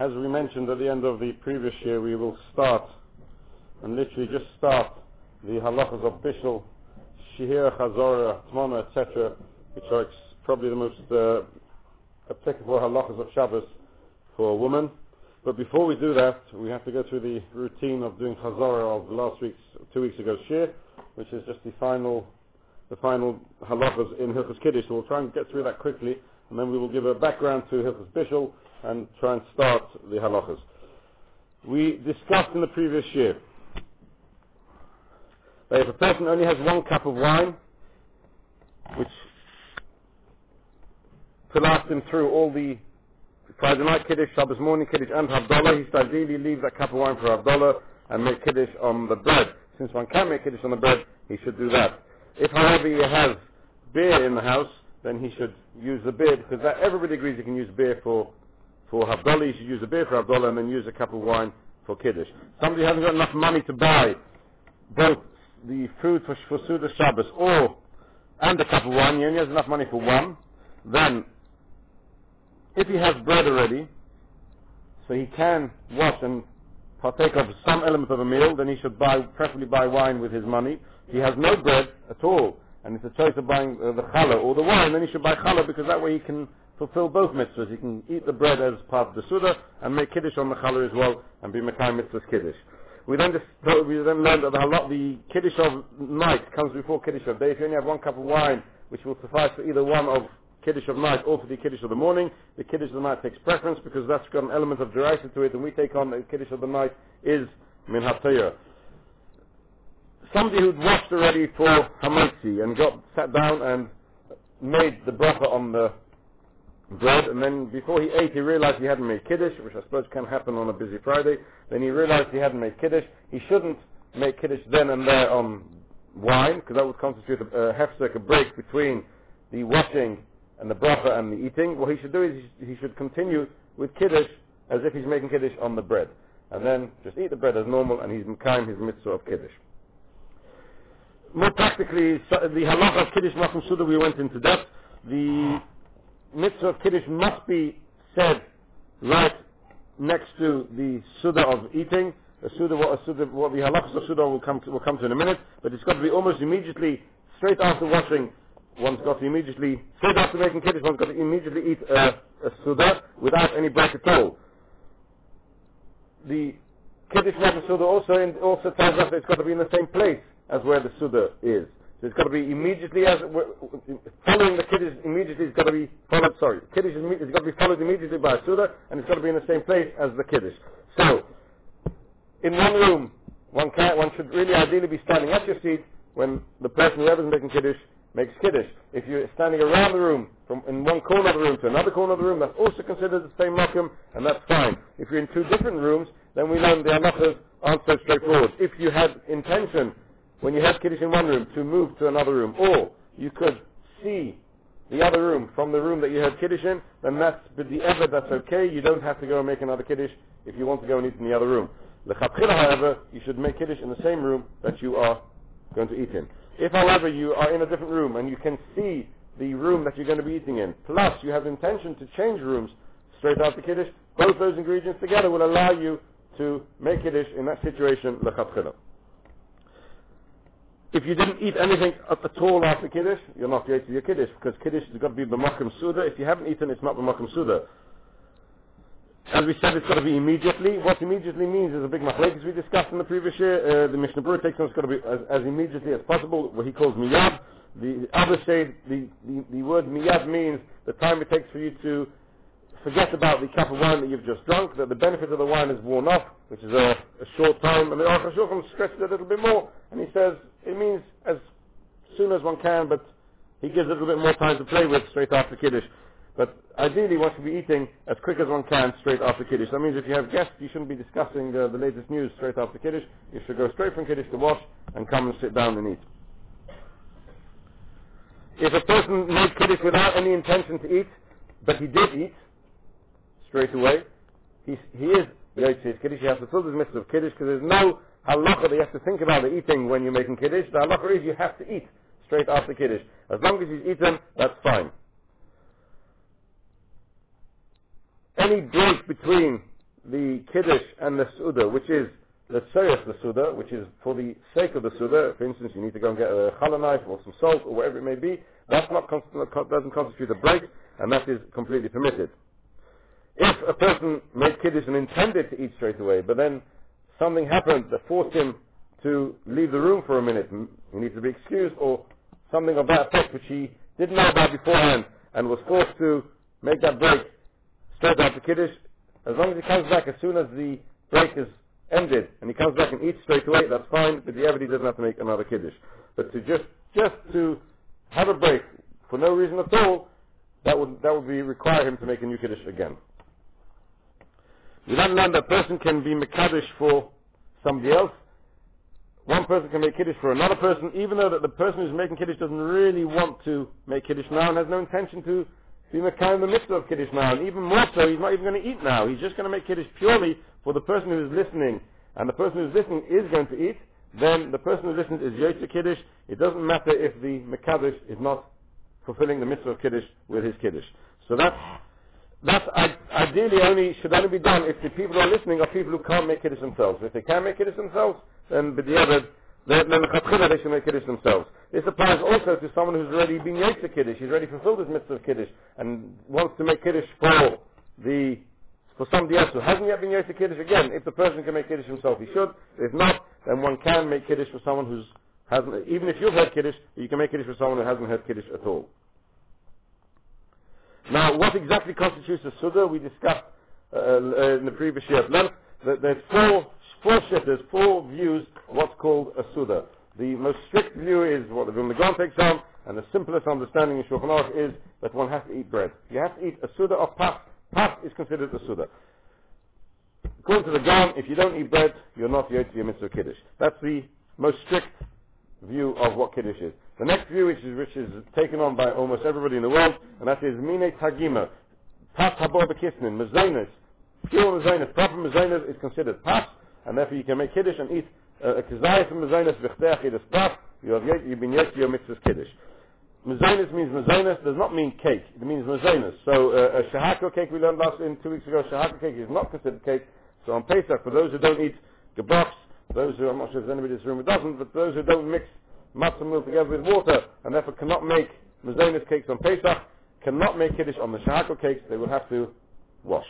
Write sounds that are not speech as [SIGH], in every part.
as we mentioned at the end of the previous year, we will start and literally just start the halachas of Bishul, Shihir, Chazorah, Tmona, etc., which are probably the most uh, applicable halachas of Shabbos for a woman. But before we do that, we have to go through the routine of doing Chazorah of last week's, two weeks ago, shiur, which is just the final, the final halachas in Hilchas Kiddush. So we'll try and get through that quickly, and then we will give a background to Hilchas Bishul and try and start the halachas. We discussed in the previous year that if a person only has one cup of wine, which to last him through all the Friday night Kiddush, Shabbos morning Kiddush, and Havdalah, he should ideally leave that cup of wine for Havdalah and make Kiddush on the bread. Since one can make Kiddush on the bread, he should do that. If, however, he has beer in the house, then he should use the beer, because that, everybody agrees he can use beer for, for Havdalah, he should use the beer for Havdalah and then use a cup of wine for Kiddush. Somebody hasn't got enough money to buy both the food for, for Suda Shabbos or and a cup of wine, he only has enough money for one, then if he has bread already, so he can wash and partake of some element of a meal, then he should buy, preferably buy wine with his money. If he has no bread at all, and it's a choice of buying uh, the challah or the wine, then he should buy challah because that way he can fulfill both mitzvahs. He can eat the bread as part of the suda and make kiddush on the challah as well and be mekayim mitzvahs kiddush. We then just, we then learned that the kiddush of night comes before kiddush of day. If you only have one cup of wine, which will suffice for either one of Kiddush of night or for the Kiddush of the morning. The Kiddush of the night takes preference because that's got an element of deraisa to it, and we take on the Kiddush of the night is min hatayah. Somebody who'd washed already for Hamotzi and got sat down and made the bracha on the bread, and then before he ate, he realized he hadn't made Kiddush, which I suppose can happen on a busy Friday. Then he realized he hadn't made Kiddush. He shouldn't make Kiddush then and there on wine, because that would constitute a, a hefsek, a break between the washing and the bracha and the eating, what he should do is he should continue with kiddush as if he's making kiddush on the bread. And then just eat the bread as normal and he's mekayim his mitzvah of kiddush. More practically, the halacha of kiddush suda we went into depth. The mitzvah of kiddush must be said right next to the suda of eating. A suda, what, suda, what the halachas of suda will come to, will come to in a minute, but it's got to be almost immediately, straight after washing one's got to immediately, straight after making kiddush, one's got to immediately eat a, a suda without any break at all. The kiddush matzah suda also in, also tells us that it's got to be in the same place as where the suda is. So it's got to be immediately as following the kiddush immediately. It's got to be followed. Sorry, kiddush is it's got to be followed immediately by a suda, and it's got to be in the same place as the kiddush. So, in one room, one can one should really ideally be standing at your seat when the person whoever's making kiddush makes kiddush. If you're standing around the room, from in one corner of the room to another corner of the room, that's also considered the same makom, and that's fine. If you're in two different rooms, then we learn the halachas aren't so straightforward. If you had intention, when you have kiddush in one room, to move to another room, or you could see the other room from the room that you had kiddush in, then that's the ever that's okay. You don't have to go and make another kiddush if you want to go and eat in the other room. Lechatchila, however, you should make kiddush in the same room that you are going to eat in. If, however, you are in a different room and you can see the room that you're going to be eating in, plus you have intention to change rooms straight after Kiddush, both those ingredients together will allow you to make Kiddush in that situation, lechatchila. If you didn't eat anything at all after Kiddush, you're not yet to your Kiddush, because Kiddush has got to be b'makam suda. If you haven't eaten, it's not b'makam suda. As we said, it's got to be immediately. What immediately means is a big machlek, as we discussed in the previous year. Uh, the Mishnah Berurah takes on it's got to be as, as, immediately as possible, what he calls miyad. The others say the, the, the word miyad means the time it takes for you to forget about the cup of wine that you've just drunk, that the benefit of the wine is worn off, which is a, a short time. And the Aruch HaShulchan stresses it a little bit more, and he says it means as soon as one can, but he gives a little bit more time to play with straight after Kiddush. But ideally, one should be eating as quick as one can straight after Kiddush. That means if you have guests, you shouldn't be discussing uh, the latest news straight after Kiddush. You should go straight from Kiddush to wash and come and sit down and eat. If a person made Kiddush without any intention to eat, but he did eat straight away, he, he is Yotzei Kiddush. He has to his mitzvah of Kiddush because there's no halacha that you have to think about the eating when you're making Kiddush. The halacha is you have to eat straight after Kiddush. As long as you've eaten, that's fine. any break between the Kiddush and the Suda, which is the Tzoyas the Suda, which is for the sake of the Suda, for instance, you need to go and get a challah knife or some salt or whatever it may be, that's not doesn't constitute a break, and that is completely permitted. If a person made Kiddush and intended to eat straight away, but then something happened that forced him to leave the room for a minute, he needs to be excused, or something of that effect which he didn't know about beforehand, and was forced to make that break straight after Kiddush, as long as he comes back as soon as the break is ended, and he comes back and eats straight away, that's fine, but the evidence doesn't have to make another Kiddush. But to just, just to have a break for no reason at all, that would, that would be require him to make a new Kiddush again. We then learn that person can be Mekadosh for somebody else. One person can make Kiddush for another person, even though that the person who's making Kiddush doesn't really want to make Kiddush now and has no intention to be in the midst of Kiddush now. And even more so, he's not even going to eat now. He's just going to make Kiddush purely for the person who is listening. And the person who's listening is going to eat. Then the person who listens is Yotze Kiddush. It doesn't matter if the Mekadosh is not fulfilling the mitzvah of Kiddush with his Kiddush. So that's, that's ideally only, should only be done if the people who are listening are people who can't make Kiddush themselves. If they can make Kiddush themselves, then b'diavad, then they should make Kiddush themselves. This applies also to someone who's already been Yotze Kiddush, he's already fulfilled his mitzvah of Kiddush, and wants to make Kiddush for the, for somebody else who hasn't yet been Yotze Kiddush. Again, if the person can make Kiddush himself, he should. If not, then one can make Kiddush for someone who's hasn't, even if you've heard Kiddush, you can make Kiddush for someone who hasn't heard Kiddush at all. Now, what exactly constitutes a Suda? We discussed uh, uh, in the previous year at length that there's four, four shitters, four views what's called a Suda. The most strict view is what the Vilna takes on, and the simplest understanding in Shulchan Aruch is that one has to eat bread. You have to eat a Suda of Pas. Pas is considered a Suda. According to the Gaon, if you don't eat bread, you're not Yotzi Mitzvah Kiddush. That's the most strict view of what Kiddush is. The next view, which is, which is taken on by almost everybody in the world, and that is Mine Tagima. Pas Habor Bekisnin, Mazonis. Pure Mazonis, proper Mazonis is considered Pas, and therefore you can make Kiddush and eat uh, a Kazayah from Mazonis, Vichteach Kiddush Pas, you have you've been yet to your mitzvah's Kiddush. Mazonis means Mazonis, does not mean cake, it means Mazonis. So uh, a Shahako cake we learned last in two weeks ago, Shahako cake is not considered cake. So on Pesach, for those who don't eat gebachs, those who, I'm not sure if there's anybody in this room who doesn't, but those who don't mix matzah meal together with water, and therefore cannot make mazonis cakes on Pesach, cannot make Kiddush on the Shahako cakes, they will have to wash.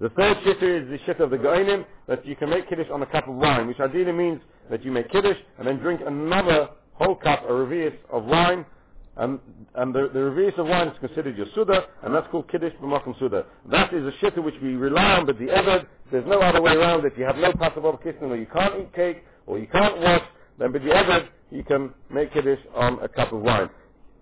The third shitter is the shitter of the Goinim, that you can make Kiddush on a cup of wine, which ideally means that you make Kiddush and then drink another whole cup, a revius of wine, and, and the, the of wine is considered your Suda, and that's called Kiddush B'makom Suda. That is a shitter which we rely on, but the Eved, there's no other way around it. You have no Passover Kisnin, or you can't eat cake, or you can't wash, then b'diavad you can make kiddush on a cup of wine.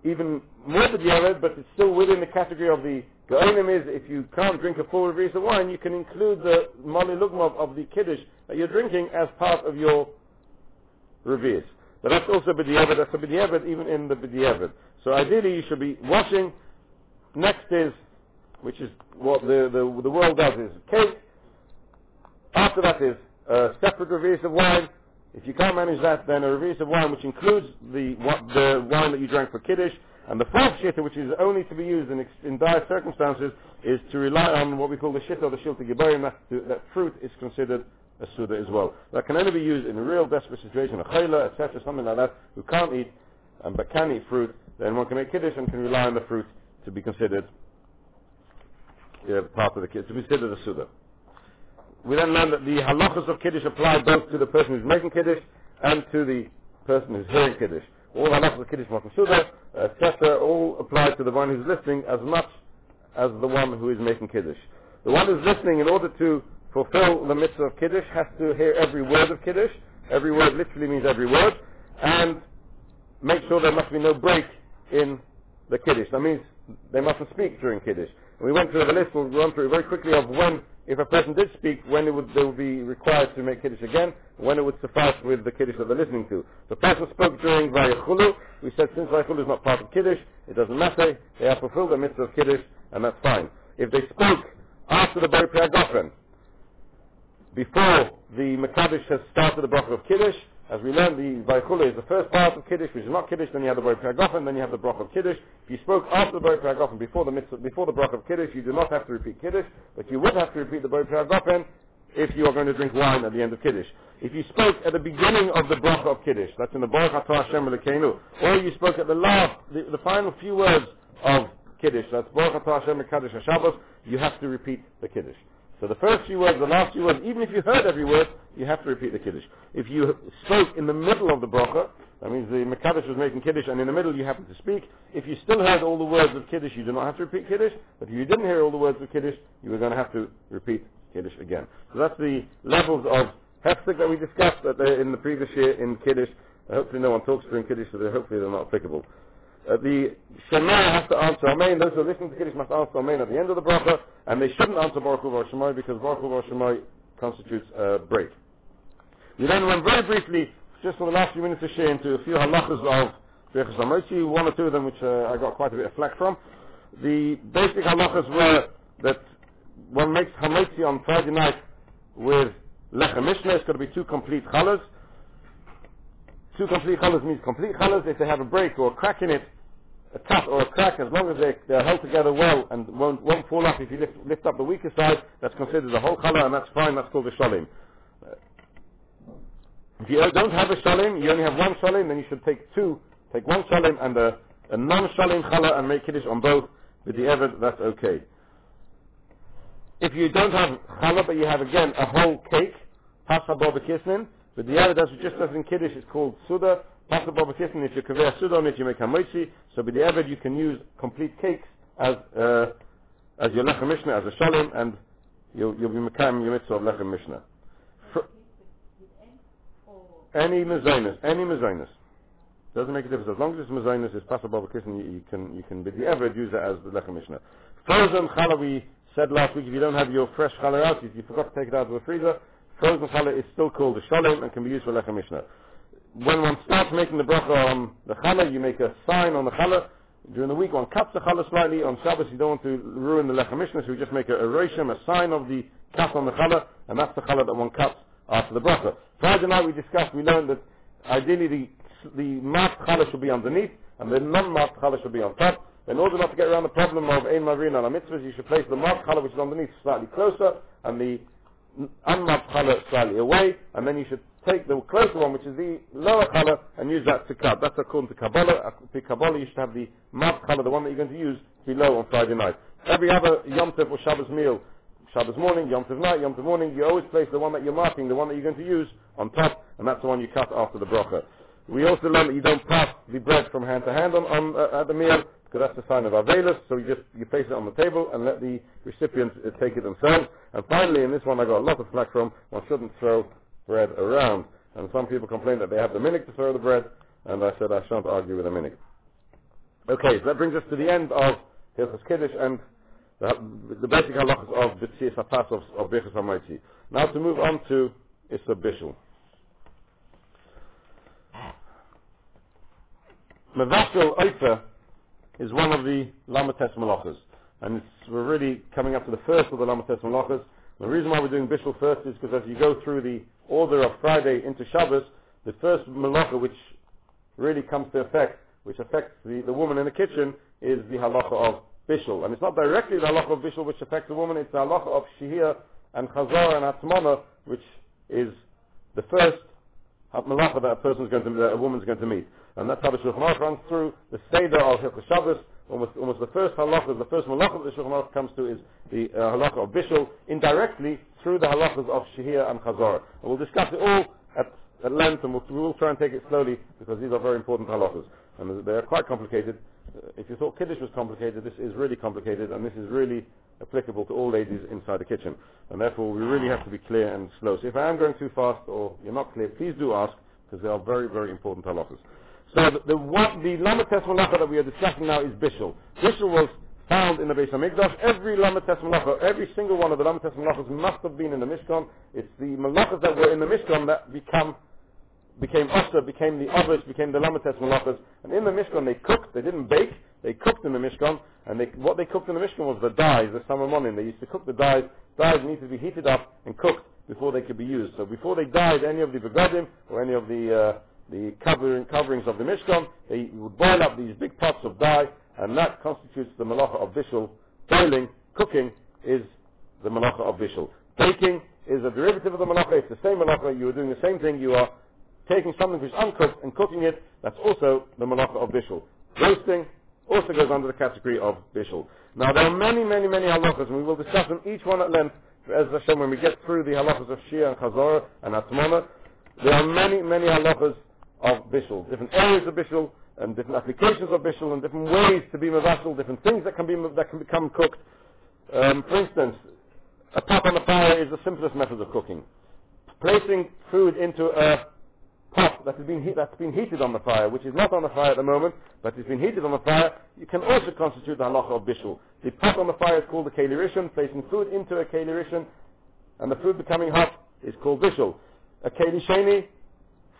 Even more b'diavad, but it's still within the category of the Gaonim is if you can't drink a full revius of wine, you can include the mali lugmav of the kiddush that you're drinking as part of your revius. But that's also b'diavad, that's a b'diavad even in the b'diavad. So ideally you should be washing. Next is, which is what the, the, the world does is cake. After that is a separate revius of wine. If you can't manage that, then a revius of wine, which includes the, the wine that you drank for Kiddush, and the fourth shitta, which is only to be used in, in dire circumstances, is to rely on what we call the shitta or the Shiltei Giborim, that, that fruit is considered a suda as well. That can only be used in a real desperate situation, a chayla, etc., something like that, who can't eat, um, but can eat fruit, then one can make kiddush and can rely on the fruit to be considered yeah, part of the kiddush, to be considered a suda we then learn that the halachas of Kiddush apply both to the person who's making Kiddush and to the person who's hearing Kiddush. All halachas of Kiddush, Makasuda, etc., all apply to the one who's listening as much as the one who is making Kiddush. The one who's listening, in order to fulfill the mitzvah of Kiddush, has to hear every word of Kiddush. Every word literally means every word. And make sure there must be no break in the Kiddush. That means they mustn't speak during Kiddush. We went through the list, we'll run through it very quickly of when if a person did speak, when would, they would be required to make Kiddush again, when it would suffice with the Kiddush that they're listening to. The person spoke during Vayichulu, we said since Vayichulu is not part of Kiddush, it doesn't matter, they have fulfilled the mitzvah of Kiddush, and that's fine. If they spoke after the Bari Priyagofen, before the Makadish has started the bracha of Kiddush, as we learned, the Vaychule is the first part of Kiddush, which is not Kiddush, then you have the Boi Paragofen, then you have the Brach of Kiddush. If you spoke after the Boi Paragofen, before the mitzvah, before the Brach of Kiddush, you do not have to repeat Kiddush, but you would have to repeat the Boi Paragofen if you are going to drink wine at the end of Kiddush. If you spoke at the beginning of the bracha of Kiddush, that's in the Baruch Atah Hashem Elokeinu, or you spoke at the last, the, the final few words of Kiddush, that's Baruch Atah Hashem Kaddish HaShabbos, you have to repeat the Kiddush. So the first few words, the last few words, even if you heard every word, you have to repeat the Kiddush. If you spoke in the middle of the bracha, that means the Mekadosh was making Kiddush and in the middle you happen to speak. If you still heard all the words of Kiddush, you do not have to repeat Kiddush. But if you didn't hear all the words of Kiddush, you were going to have to repeat Kiddush again. So that's the levels of hefsek that we discussed in the previous year in Kiddush. Hopefully no one talks during Kiddush, so hopefully they're not applicable. Uh, the Shema has to answer Amen. Those who are listening to Kiddush must answer Amen at the end of the bracha, and they shouldn't answer Baruch Hu Shemai because Baruch Hu Shemai constitutes a break. We then went very briefly, just for the last few minutes to share into a few halachas of Birchas HaMotzi, one or two of them which uh, I got quite a bit of flack from. The basic halachas were that one makes Hamotzi on Friday night with Lechem Mishnah, it's got to be two complete challahs. Two complete challahs means complete challahs. If they have a break or a crack in it, a cut or a crack, as long as they, they're held together well and won't, won't fall off if you lift, lift up the weaker side, that's considered a whole challah and that's fine, that's called a shalim. If you don't have a shalim, you only have one shalim, then you should take two, take one shalim and a, a non-shalim challah and make kiddush on both. With the evid, that's okay. If you don't have challah, but you have again a whole cake, pasa boba kisnin, but the evid, as just as in kiddush, it's called suda, pasa boba. If you convey suda on it, you make hamoitzi. So with the evid, you can use complete cakes as uh, as your lechem mishnah, as a shalim, and you'll, you'll be mekayim your mitzvah of lechem mishnah. Any mezainis, any mezainis. Doesn't make a difference. As long as it's mezainis, it's passable kissin, you, you can, you can be the ever use it as the lechem mishnah. Frozen challah, we said last week, if you don't have your fresh challah out, if you forgot to take it out of the freezer, frozen challah is still called a shalim and can be used for lechem mishnah. When one starts making the bracha on the challah, you make a sign on the challah. During the week, one cuts the challah slightly. On Shabbos, you don't want to ruin the lechem so you just make a, a a sign of the cut on the challah, and that's the challah that one cuts after the bracha. Friday night we discussed, we learned that ideally the, the mat challah should be underneath, and the non-marked challah should be on top. In order not to get around the problem of ein marina and mitzvahs, you should place the marked challah which is underneath slightly closer, and the unmat challah slightly away, and then you should take the closer one, which is the lower challah, and use that to cut. That's according to Kabbalah. To Kabbalah, you should have the mat challah, the one that you're going to use, below on Friday night. Every other Yom Tov or Shabbos meal, Shabbos morning, Yom Tov night, Yom Tov morning, you always place the one that you're marking, the one that you're going to use on top, and that's the one you cut after the bracha. We also learn that you don't pass the bread from hand to hand on, on uh, at the meal, because that's the sign of avelus, so you just, you place it on the table and let the recipients uh, take it themselves. And finally, in this one I got a lot of flack from, one shouldn't throw bread around. And some people complain that they have the minute to throw the bread, and I said I shan't argue with a minute. Okay, so that brings us to the end of Hilchas Kiddush, and the, the basic halachas of the Tzias HaPas of, of Birchas HaMaitzi. Now to move on to Issa Bishul. Mevashel Oifer is one of the Lamates Malachas. And we're really coming up to the first of the Lamates Malachas. The reason why we're doing Bishul first is because as you go through the order of Friday into Shabbos, the first Malacha which really comes to effect, which affects the, the woman in the kitchen, is the halacha of bishul. And it's not directly the halacha of bishul which affects the woman, it's the halacha of shihir and chazar and atmana, which is the first malacha that a person's going to, that a woman's going to meet. And that's how the Shulchan Aruch runs through the Seder of Hilchot Shabbos. Almost, almost the first halacha, the first halacha that the Shulchan Aruch comes to is the uh, halacha of bishul, indirectly through the halachas of shihir and chazar. And we'll discuss it all at, at length, and we'll, we will try and take it slowly because these are very important halachas, and they are quite complicated. Uh, if you thought Kiddush was complicated, this is really complicated, and this is really applicable to all ladies inside the kitchen. And therefore, we really have to be clear and slow. So if I am going too fast or you're not clear, please do ask, because they are very, very important halachas. So the, the, what, the Lamates Malacha that we are discussing now is Bishul. Bishul was found in the Beis HaMikdash. Every Lamates Malacha, every single one of the Lamates Malachas must have been in the Mishkan. It's the Malachas that were in the Mishkan that become became Osir, became the Avish, became the Lamates Malachas. And in the Mishkan they cooked, they didn't bake, they cooked in the Mishkan, and they, what they cooked in the Mishkan was the dyes, the summer morning. They used to cook the dyes. Dyes needed to be heated up and cooked before they could be used. So before they dyed any of the begadim or any of the uh, the covering, coverings of the Mishkan, they would boil up these big pots of dye, and that constitutes the malacha of bishul. Boiling, cooking, is the malacha of bishul. Baking is a derivative of the malacha. It's the same malacha. You are doing the same thing. You are taking something which is uncooked and cooking it. That's also the malacha of bishul. Roasting also goes under the category of bishul. Now there are many, many, many halachas, and we will discuss them each one at length as Hashem when we get through the halachas of Shia and Chazorah and Atmana. There are many, many halachas of bishul, different areas of bishul, and different applications of bishul, and different ways to be mavashal, different things that can be that can become cooked. Um, for instance, a pot on the fire is the simplest method of cooking. Placing food into a pot that has been that's been heated on the fire, which is not on the fire at the moment, but has been heated on the fire, you can also constitute the halacha of bishul. The pot on the fire is called the keli Placing food into a keli and the food becoming hot is called bishul. A keli sheni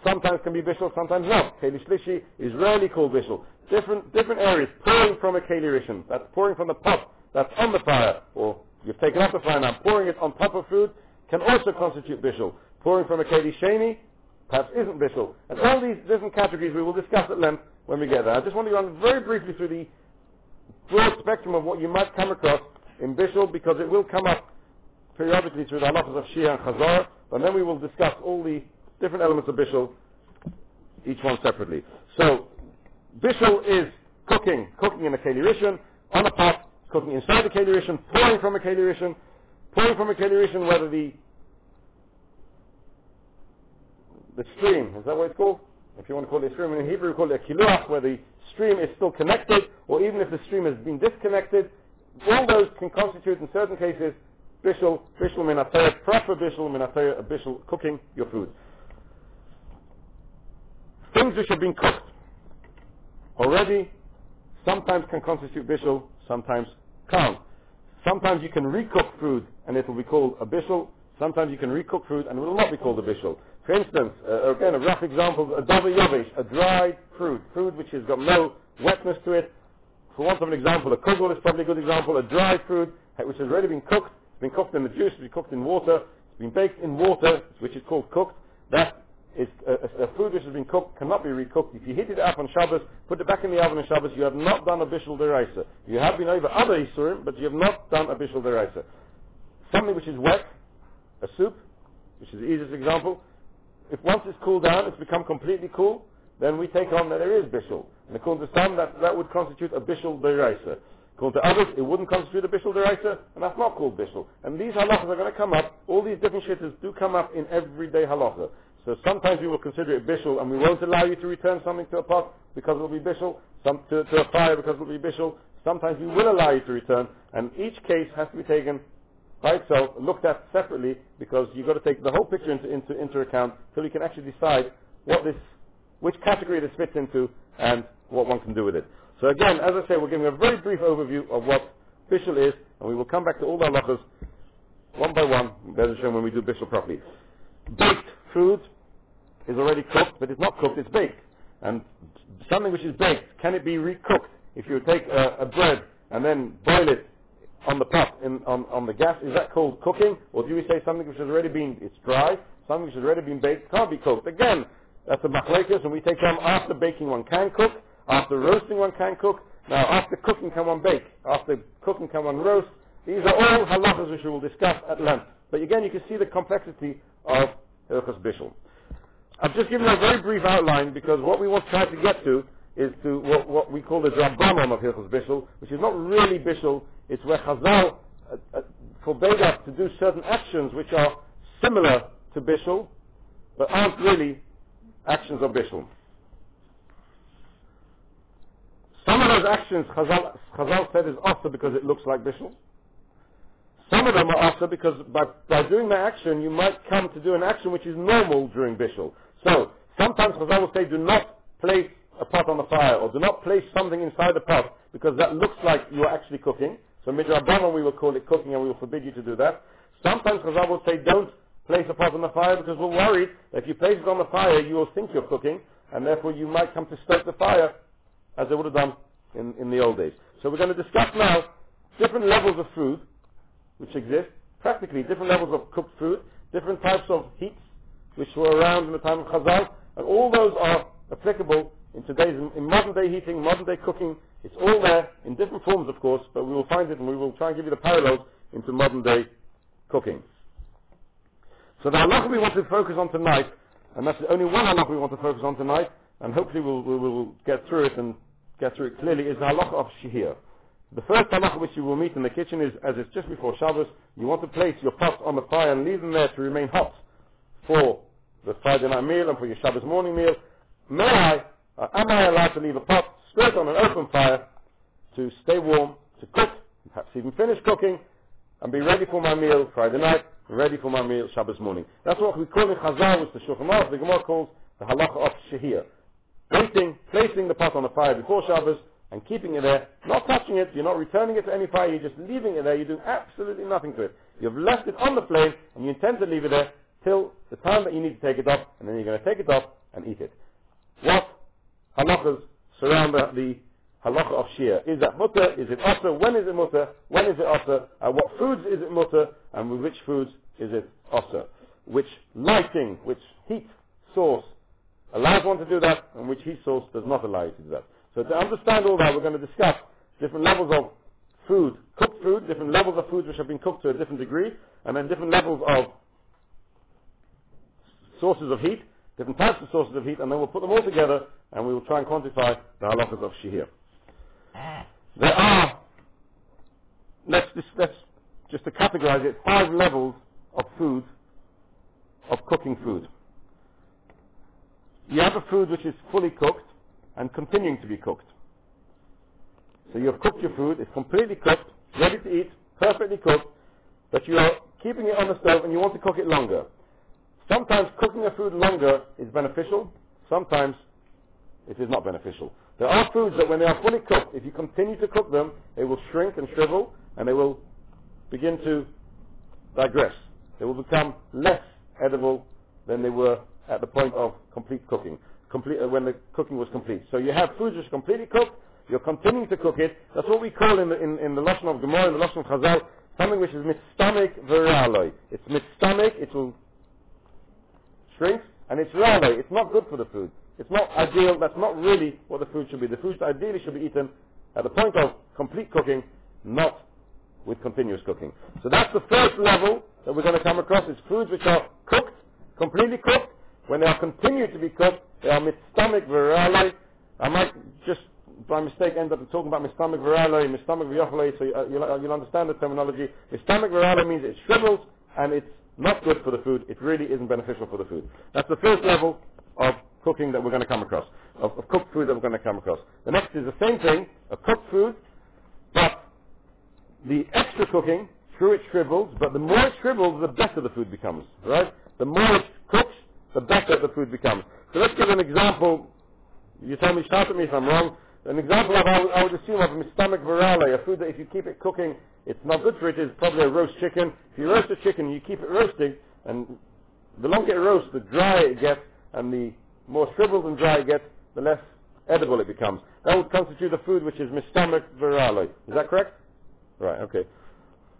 sometimes can be bishul, sometimes not. Keli shlishi is rarely called bishul. Different, different areas, pouring from a keli rishon, that's pouring from the pot that's on the fire, or you've taken up the fire now, pouring it on top of food, can also constitute bishul. Pouring from a keli sheni, perhaps isn't bishul. And all these different categories we will discuss at length when we get there. I just want to run very briefly through the broad spectrum of what you might come across in bishul, because it will come up periodically through the halachas of Shia and Chazar, and then we will discuss all the different elements of bishul, each one separately. So, bishul is cooking, cooking in a keli on a pot, cooking inside the keli pouring from a keli pouring from a keli whether the the stream, is that what it's called? If you want to call it a stream, in Hebrew we call it a kiluach, where the stream is still connected, or even if the stream has been disconnected, all those can constitute in certain cases bishul, bishul minatayah, proper bishul minatayah, a bishul, cooking your food things which have been cooked already sometimes can constitute bishul, sometimes can't. Sometimes you can recook food and it will be called a bishul. Sometimes you can recook food and it will not be called a bishul. For instance, uh, again, a rough example, a davar yavish, a dried fruit, fruit which has got no wetness to it. For want of an example, a kugel is probably a good example, a dried fruit which has already been cooked, it's been cooked in the juice, it's been cooked in water, it's been baked in water, which is called cooked. That is a, uh, uh, a, food which has been cooked cannot be recooked. If you heat it up on Shabbos, put it back in the oven on Shabbos, you have not done a bishul deraisa. You have been over other isurim, but you have not done a bishul deraisa. Something which is wet, a soup, which is the easiest example, if once it's cooled down, it's become completely cool, then we take on that there is bishul. And according to some, that, that would constitute a bishul deraisa. According to others, it wouldn't constitute a bishul deraisa, and that's not called bishul. And these halachas are going to come up, all these different shittas do come up in everyday halacha. So sometimes we will consider it bishul and we won't allow you to return something to a pot because it will be bishul, some, to, to a fire because it will be bishul. Sometimes we will allow you to return and each case has to be taken by itself, looked at separately because you've got to take the whole picture into, into, into account so you can actually decide what this, which category this fits into and what one can do with it. So again, as I say, we're giving a very brief overview of what bishul is and we will come back to all the halachas one by one, when we do bishul properly. Baked food is already cooked, but it's not cooked, it's baked. And something which is baked, can it be recooked? If you take a, a bread and then boil it on the pot, in, on, on the gas, is that called cooking? Or do we say something which has already been, it's dry, something which has already been baked can't be cooked? Again, that's a machlekes, and we take them after baking one can cook, after roasting one can cook, now after cooking can one bake, after cooking can one roast. These are all halachas which we will discuss at length. But again, you can see the complexity of Hilchas Bishul. I've just given a very brief outline because what we want to try to get to is to what, what we call the Rabbanon of Hilchos Bishul, which is not really Bishul, it's where Chazal uh, uh, forbade us to do certain actions which are similar to Bishul, but aren't really actions of Bishul. Some of those actions Chazal, Chazal said is also because it looks like Bishul. Some of them are also because by, by doing that action, you might come to do an action which is normal during Bishul. So, sometimes Chazal will say, do not place a pot on the fire, or do not place something inside the pot, because that looks like you are actually cooking. So midrabanan we will call it cooking, and we will forbid you to do that. Sometimes Chazal will say, don't place a pot on the fire, because we're worried that if you place it on the fire, you will think you're cooking, and therefore you might come to stoke the fire, as they would have done in, in the old days. So we're going to discuss now different levels of food which exist, practically different levels of cooked food, different types of heats which were around in the time of Chazal, and all those are applicable in today's, in modern day heating, modern day cooking. It's all there in different forms, of course, but we will find it and we will try and give you the parallels into modern day cooking. So the halacha we want to focus on tonight, and that's the only one halacha we want to focus on tonight, and hopefully we'll, we'll, we'll get through it and get through it clearly, is the halacha of shihir. The first halacha which you will meet in the kitchen is, as it's just before Shabbos, you want to place your pots on the fire and leave them there to remain hot for the Friday night meal and for your Shabbos morning meal. May I, uh, am I allowed to leave a pot straight on an open fire to stay warm, to cook, perhaps even finish cooking, and be ready for my meal Friday night, ready for my meal Shabbos morning. That's what we call in Chazal, which the Shulchan Aruch, the Gemara calls the halacha of shehir. Waiting, placing the pot on the fire before Shabbos, and keeping it there, not touching it, you're not returning it to any fire, you're just leaving it there, you're doing absolutely nothing to it. You've left it on the flame, and you intend to leave it there till the time that you need to take it off, and then you're going to take it off and eat it. What halachas surround the, halacha of shia? Is that mutter? Is it utter? When is it mutter? When is it utter? Uh, what foods is it mutter? And with which foods is it utter? Which lighting, which heat source allows one to do that, and which heat source does not allow you to do that. So to understand all that, we're going to discuss different levels of food, cooked food, different levels of food which have been cooked to a different degree, and then different levels of sources of heat, different types of sources of heat, and then we'll put them all together and we will try and quantify the halachas of shihir. Uh. There are, let's just, let's just to categorize it, five levels of food, of cooking food. You have a food which is fully cooked, and continuing to be cooked. So you have cooked your food, it's completely cooked, ready to eat, perfectly cooked, but you are keeping it on the stove and you want to cook it longer. Sometimes cooking a food longer is beneficial, sometimes it is not beneficial. There are foods that when they are fully cooked, if you continue to cook them, they will shrink and shrivel and they will begin to digress. They will become less edible than they were at the point of complete cooking complete, uh, when the cooking was complete. So you have food which is completely cooked, you're continuing to cook it. That's what we call in the, in, in the Lashon of Gemara, in the Lashon of Chazal, something which is mitstamik veraloi. It's mitstamik, it will shrink, and it's raloi. It's not good for the food. It's not ideal, that's not really what the food should be. The food ideally should be eaten at the point of complete cooking, not with continuous cooking. So that's the first level that we're going to come across, is foods which are cooked, completely cooked, when they are continued to be cooked, they are mitstamik virale. I might just by mistake end up talking about mistamic virale, mistamic v'yochle, so uh, you'll, uh, you'll, understand the terminology. Mistamic virale means it shrivels and it's not good for the food. It really isn't beneficial for the food. That's the first level of cooking that we're going to come across, of, of cooked food that we're going to come across. The next is the same thing, a cooked food, but the extra cooking, through it shrivels, but the more it shrivels, the better the food becomes, right? The more it cooks, the better the food becomes. So let's give an example. You tell me, shout at me if I'm wrong. An example of, I would, assume, of stomach virale, a food that if you keep it cooking, it's not good for it, it, is probably a roast chicken. If you roast a chicken, you keep it roasting, and the longer it roasts, the drier it gets, and the more shriveled and dry it gets, the less edible it becomes. That would constitute a food which is mistamach virale. Is that correct? Right, okay.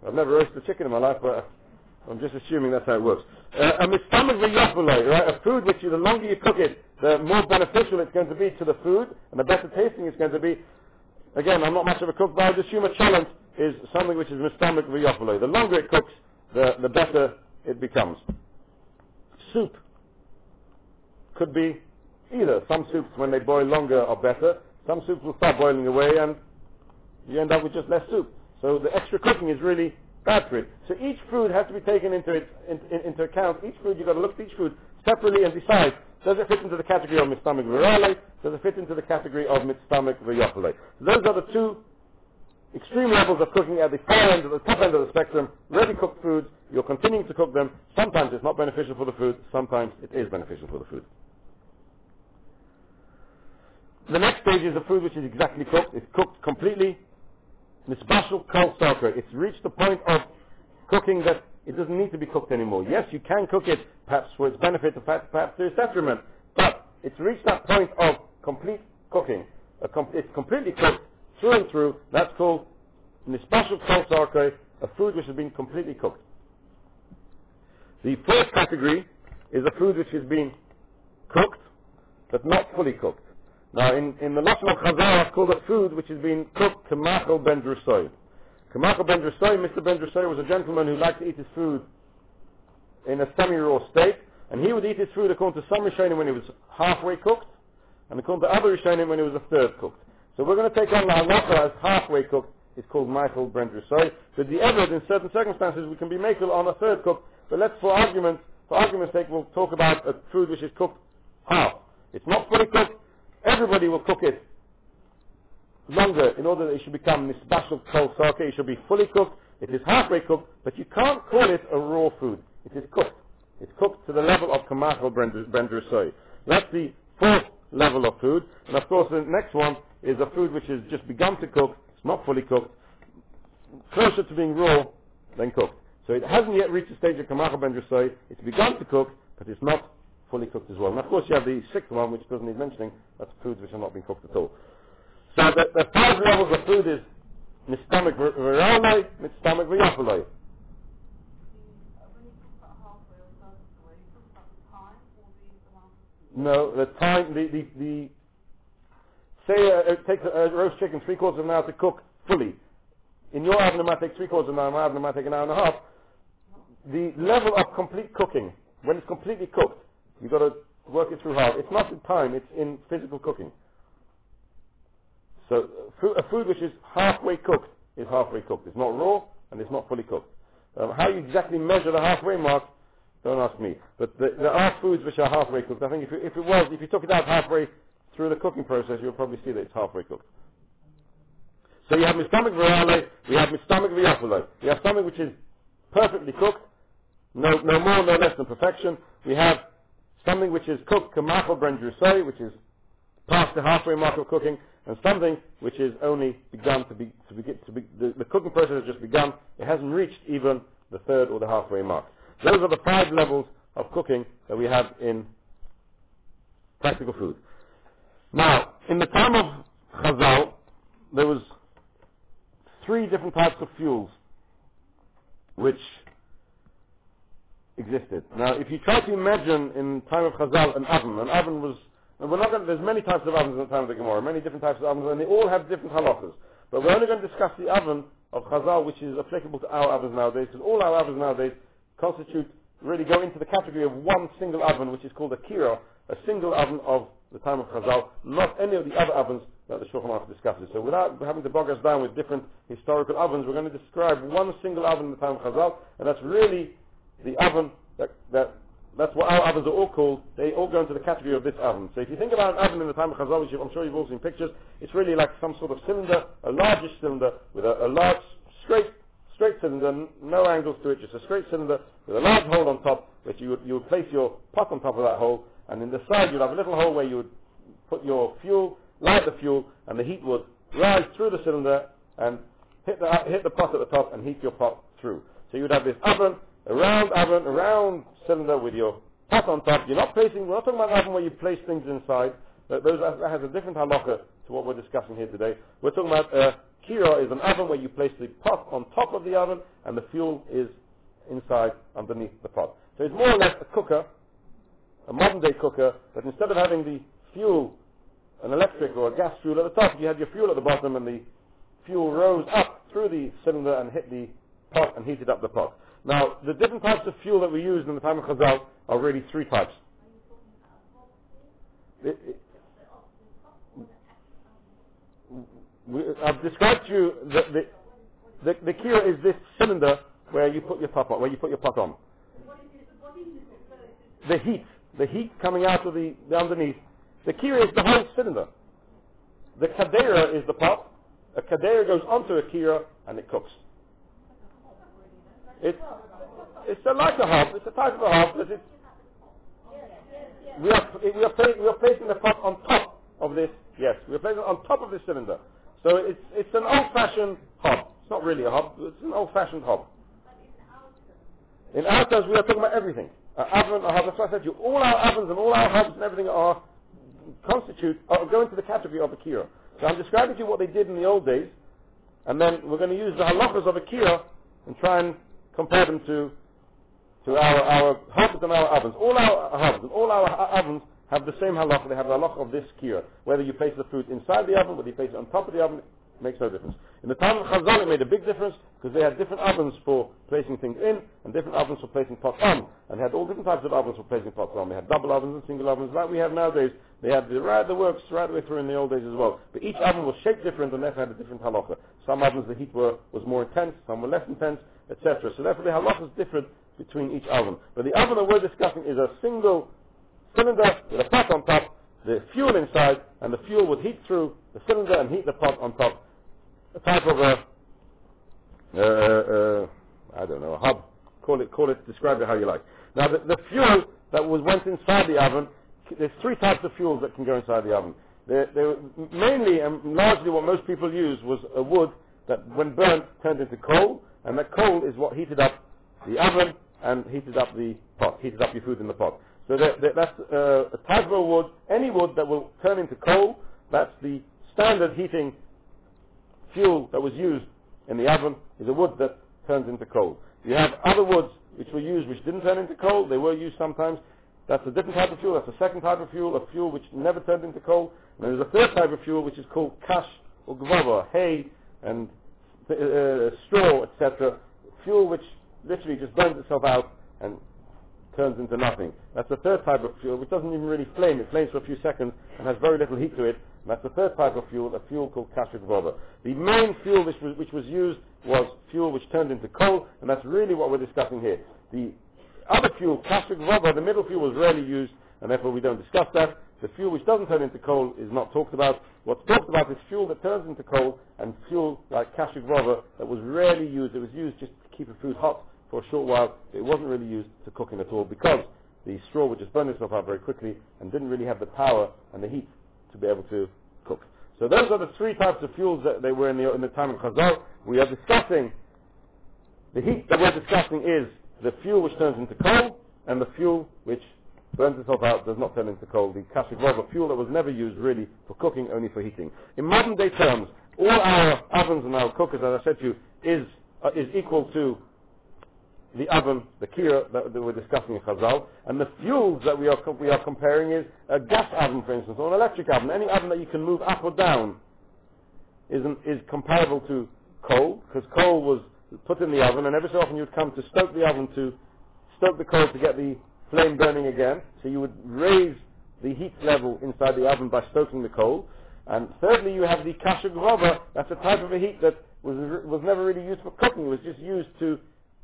I've never roasted a chicken in my life, but I'm just assuming that's how it works. A mistamach v'yopulay, right? A food which you, the longer you cook it, the more beneficial it's going to be to the food, and the better tasting it's going to be. Again, I'm not much of a cook, but I would assume a cholent is something which is mistamach v'yopulay. The longer it cooks, the, the better it becomes. Soup could be either. Some soups, when they boil longer, are better. Some soups will start boiling away, and you end up with just less soup. So the extra cooking is really for it. So each food has to be taken into, in, in, into account. Each food, you've got to look at each food separately and decide, does it fit into the category of mistamik virale? Does it fit into the category of mistamik v'yopale? So those are the two extreme levels of cooking at the far end, at the top end of the spectrum. Ready cooked foods, you're continuing to cook them. Sometimes it's not beneficial for the food, sometimes it is beneficial for the food. The next stage is a food which is exactly cooked. It's cooked completely Misbashal kol starker. It's reached the point of cooking that it doesn't need to be cooked anymore. Yes, you can cook it, perhaps for its benefit, perhaps to its detriment, but it's reached that point of complete cooking. Com- it's completely cooked through and through. That's called misbashal kol starker, a food which has been completely cooked. The first category is a food which has been cooked, but not fully cooked. Now, in, in the Lashon of Chazal, I've called it food which has been cooked to Machel ben Drusoy. Kamachel ben Drusoy, Mr. ben Drusoy was a gentleman who liked to eat his food in a semi-raw state, and he would eat his food according to some Rishonim when it was halfway cooked, and according to other Rishonim when it was a third cooked. So we're going to take on the halacha as halfway cooked. It's called Machel ben Drusoy, but the evidence in certain circumstances we can be makel on a third cook. But let's, for argument, for argument's sake, we'll talk about a food which is cooked half. It's not fully cooked. Everybody will cook it longer in order that it should become misbashal kol sake. It should be fully cooked. It is halfway cooked, but you can't call it a raw food. It is cooked. It's cooked to the level of ben Drusoy. That's the fourth level of food. And of course, the next one is a food which has just begun to cook. It's not fully cooked. Closer to being raw than cooked. So it hasn't yet reached the stage of ben Drusoy. It's begun to cook, but it's not fully cooked as well. And of course, you have the sixth one, which doesn't need mentioning. That's foods which have not been cooked at all. So the, the five levels of food is mistamach viralai, mistamach v'yapalai. No, the time, the, the, the say uh, it takes a, a, roast chicken three quarters of an hour to cook fully. In your oven it might take three quarters of an hour, my oven it might take an hour and a half. The level of complete cooking, when it's completely cooked, you've got to work it through hard. It's not in time, it's in physical cooking. So a food which is halfway cooked is halfway cooked. It's not raw and it's not fully cooked. Um, how you exactly measure the halfway mark, don't ask me. But the, there are foods which are halfway cooked. I think if, you, if it was, if you took it out halfway through the cooking process, you'll probably see that it's halfway cooked. So you have mistamach virale, we have mistamach v'yafale. We have something which is perfectly cooked, no, no more, no less than perfection. We have something which is cooked kamachal bren which is past the halfway mark of cooking, and something which is only begun to be, to be, to be the, the, cooking process has just begun. It hasn't reached even the third or the halfway mark. Those are the five levels of cooking that we have in practical food. Now, in the time of Chazal, there was three different types of fuels which existed. Now, if you try to imagine in time of Chazal an oven, an oven was and we're not going to, there's many types of ovens in the time of the Gemara, many different types of ovens, and they all have different halachas. But we're only going to discuss the oven of Chazal, which is applicable to our ovens nowadays, because all our ovens nowadays constitute, really go into the category of one single oven, which is called a kira, a single oven of the time of Chazal, not any of the other ovens that the Shulchan Aruch discusses. So without having to bog us down with different historical ovens, we're going to describe one single oven in the time of Chazal, and that's really the oven that, that that's what our ovens are all called. They all go into the category of this oven. So if you think about an oven in the time of Chazal, which I'm sure you've all seen pictures, it's really like some sort of cylinder, a largish cylinder with a, a large straight straight cylinder, no angles to it, just a straight cylinder with a large hole on top, which you would, you would place your pot on top of that hole, and in the side you'd have a little hole where you would put your fuel, light the fuel, and the heat would rise through the cylinder and hit the, hit the pot at the top and heat your pot through. So you would have this oven a round oven, a round cylinder with your pot on top. You're not placing, we're not talking about an oven where you place things inside. That, those, that has a different halacha to what we're discussing here today. We're talking about a uh, kira is an oven where you place the pot on top of the oven and the fuel is inside underneath the pot. So it's more or less a cooker, a modern day cooker, but instead of having the fuel, an electric or a gas fuel at the top, you had your fuel at the bottom and the fuel rose up through the cylinder and hit the pot and heated up the pot. Now, the different types of fuel that we used in the time of Chazal are really three types. I've described to you the, the, the, the kira is this cylinder where you put your top on, where you put your pot on. The heat, the heat coming out of the, the underneath. The kira is the whole cylinder. The kadera is the pot. A kadera goes onto a kira and it cooks. It's it's a, like a hob. It's a type of a but it's we are we are, we are placing the pot on top of this. Yes, we are placing it on top of this cylinder. So it's it's an old-fashioned hob. It's not really a hob. It's an old-fashioned hob. In our terms, we are talking about everything. Our oven, our hob. That's why I said to you, all our ovens and all our hobs and everything are constitute are go into the category of a kira. So I'm describing to you what they did in the old days, and then we're going to use the halachas of a kira and try and compare them to to our, our hobs and our ovens. All our and all our ovens have the same halacha. They have the halacha of this kira. Whether you place the food inside the oven, whether you place it on top of the oven, makes no difference. In the time of Chazal, it made a big difference because they had different ovens for placing things in and different ovens for placing pots on. And they had all different types of ovens for placing pots on. They had double ovens and single ovens like we have nowadays. They had the, right, the works right the way through in the old days as well. But each oven was shaped different and therefore had a different halacha. Some ovens, the heat were, was more intense, some were less intense, etc. So therefore the halacha is different between each oven. But the oven that we're discussing is a single cylinder with a pot on top, the fuel inside, and the fuel would heat through the cylinder and heat the pot on top. A type of a, uh, uh, I don't know, a hub. Call it, call it, describe it how you like. Now the, the fuel that was went inside the oven, there's three types of fuels that can go inside the oven. They're, they're mainly and largely what most people use was a wood that when burnt turned into coal, and that coal is what heated up the oven and heated up the pot, heated up your food in the pot. So that, that, that's uh, a type of wood, any wood that will turn into coal, that's the standard heating fuel that was used in the oven, is a wood that turns into coal. You have other woods which were used which didn't turn into coal, they were used sometimes. That's a different type of fuel, that's a second type of fuel, a fuel which never turned into coal. And there's a third type of fuel which is called kash or gvava, hay and uh, straw, etc. Fuel which literally just burns itself out and turns into nothing. That's the third type of fuel, which doesn't even really flame. It flames for a few seconds and has very little heat to it. And that's the third type of fuel, a fuel called kashrut rubber. The main fuel which was, which was used was fuel which turned into coal, and that's really what we're discussing here. The other fuel, kashrut rubber, the middle fuel was rarely used, and therefore we don't discuss that. The fuel which doesn't turn into coal is not talked about. What's talked about is fuel that turns into coal and fuel like kashrut rubber that was rarely used. It was used just to keep the food hot for a short while. It wasn't really used to cooking at all because the straw would just burn itself out very quickly and didn't really have the power and the heat to be able to cook. So those are the three types of fuels that they were in the, in the time of Chazal. We are discussing, the heat that we're discussing is the fuel which turns into coal and the fuel which burns itself out, does not turn into coal. The kashrut rubber fuel that was never used really for cooking, only for heating. In modern day terms, all our ovens and our cookers, as I said to you, is, uh, is equal to the oven, the kira that, that we're discussing in Chazal, and the fuels that we are, we are comparing is a gas oven, for instance, or an electric oven. Any oven that you can move up or down is, an, is comparable to coal, because coal was put in the oven, and every so often you'd come to stoke the oven to stoke the coal to get the flame burning again. So you would raise the heat level inside the oven by stoking the coal. And thirdly, you have the kashrut rubber. That's a type of a heat that was, was never really used for cooking. It was just used to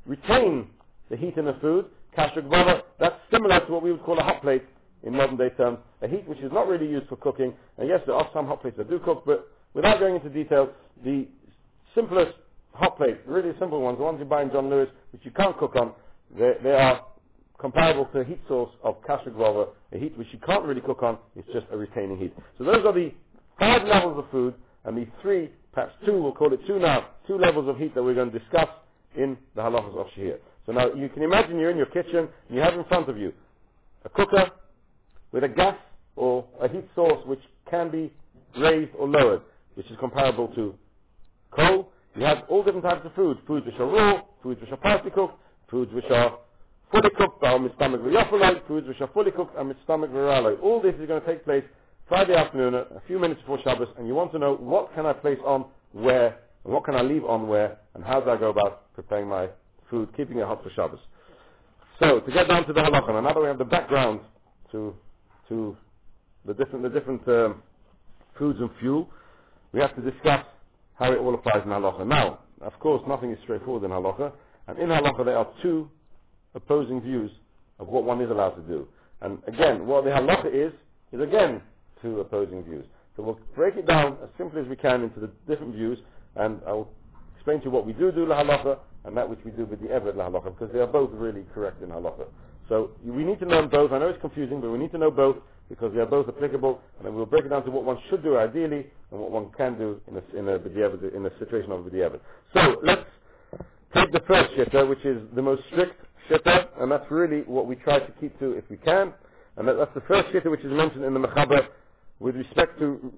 retain the heat in the food. Kashrut rubber, that's similar to what we would call a hot plate in modern day terms. A heat which is not really used for cooking. And yes, there are some hot plates that do cook, but without going into detail, the simplest hot plate, really simple ones, the ones you buy in John Lewis, which you can't cook on, they, they are comparable to a heat source of kashrut rubber, a heat which you can't really cook on, it's just a retaining heat. So those are the five levels of food, and the three, perhaps two, we'll call it two now, two levels of heat that we're going to discuss in the halachas of Shehir. So now you can imagine you're in your kitchen and you have in front of you a cooker with a gas or a heat source which can be raised or lowered, which is comparable to coal. You have all different types of food, foods which are raw, foods which are partly cooked, foods which are fully cooked are stomach v'yofaloi, foods which are fully cooked are stomach v'raloi. All this is going to take place Friday afternoon, a few minutes before Shabbos, and you want to know what can I place on where, and what can I leave on where, and how do I go about preparing my food, keeping it hot for Shabbos. So, to get down to the halacha, now that we have the background to, to the different, the different um, foods and fuel, we have to discuss how it all applies in halacha. Now, of course, nothing is straightforward in halacha, and in halacha there are two opposing views of what one is allowed to do. And again, what the halacha is, is again two opposing views. So we'll break it down as simply as we can into the different views, and I'll explain to you what we do do la halacha, and that which we do with the Eved la halacha, because they are both really correct in halacha. So we need to learn both. I know it's confusing, but we need to know both because they are both applicable, and then we'll break it down to what one should do ideally and what one can do in a, in a, in a situation of the So let's take the first shitta, which is the most strict shitta, and that's really what we try to keep to if we can. And that, that's the first shitta which is mentioned in the Mechaber with respect to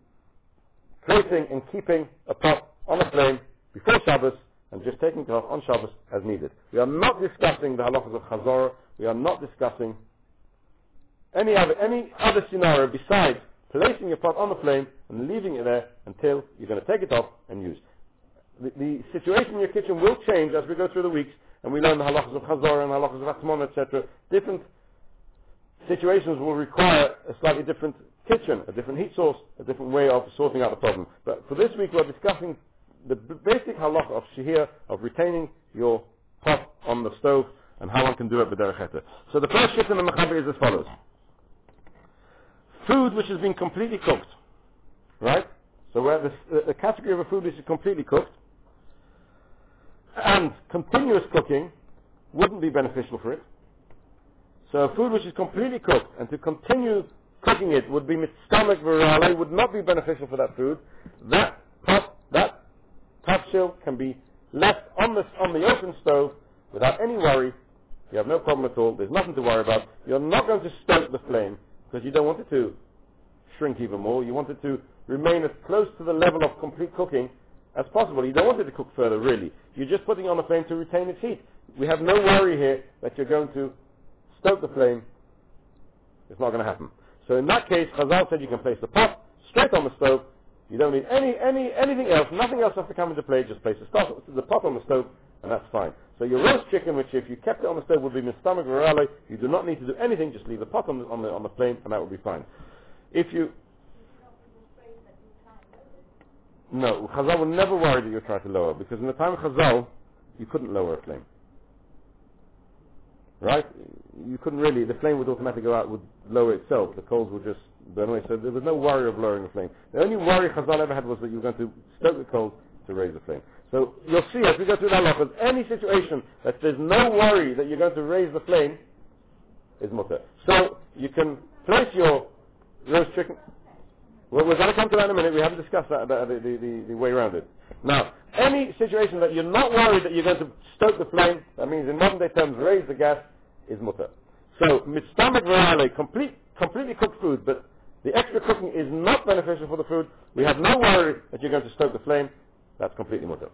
placing and keeping a pot on a flame before Shabbos and just taking it off on Shabbos as needed. We are not discussing the halachas of Chazorah. We are not discussing any other, any other scenario besides placing your pot on the flame and leaving it there until you're going to take it off and use. The, the situation in your kitchen will change as we go through the weeks and we learn the halachas of Chazorah and halachas of Atmon, etc. Different situations will require a slightly different kitchen, a different heat source, a different way of sorting out the problem. But for this week we're discussing the basic halacha of shihir, of retaining your pot on the stove, and how one can do it with derecheta. So the first shift in the mechaber is as follows. Food which has been completely cooked, right? So where the, the category of a food which is completely cooked, and continuous cooking wouldn't be beneficial for it. So food which is completely cooked and to continue cooking it would be stomach virale, would not be beneficial for that food. That pot, that tafshil can be left on the, on the open stove without any worry. You have no problem at all. There's nothing to worry about. You're not going to stoke the flame because you don't want it to shrink even more. You want it to remain as close to the level of complete cooking as possible. You don't want it to cook further, really. You're just putting on the flame to retain its heat. We have no worry here that you're going to stoke the flame. It's not going to happen. So in that case, Chazal said you can place the pot straight on the stove. You don't need any, any, anything else. Nothing else has to come into play. Just place the, the pot on the stove, and that's fine. So your roast chicken, which if you kept it on the stove would be virale, you do not need to do anything. Just leave the pot on the, on the, on the flame, and that would be fine. If you no, Chazal will never worry that you're trying to lower, because in the time of Chazal, you couldn't lower a flame. Right? You couldn't really, the flame would automatically go out, would lower itself. The coals would just burn away. So there was no worry of lowering the flame. The only worry Chazal ever had was that you were going to stoke the coals to raise the flame. So you'll see as we go through that halachas, any situation that there's no worry that you're going to raise the flame is mutter. So you can place your roast chicken. Well, we're going to come to that in a minute. We haven't discussed that, the, the, the, the way around it. Now, any situation that you're not worried that you're going to stoke the flame, that means in modern day terms raise the gas, is mutter. So, mitzvah virale, complete, completely cooked food, but the extra cooking is not beneficial for the food. We have no worry that you're going to stoke the flame. That's completely mutter.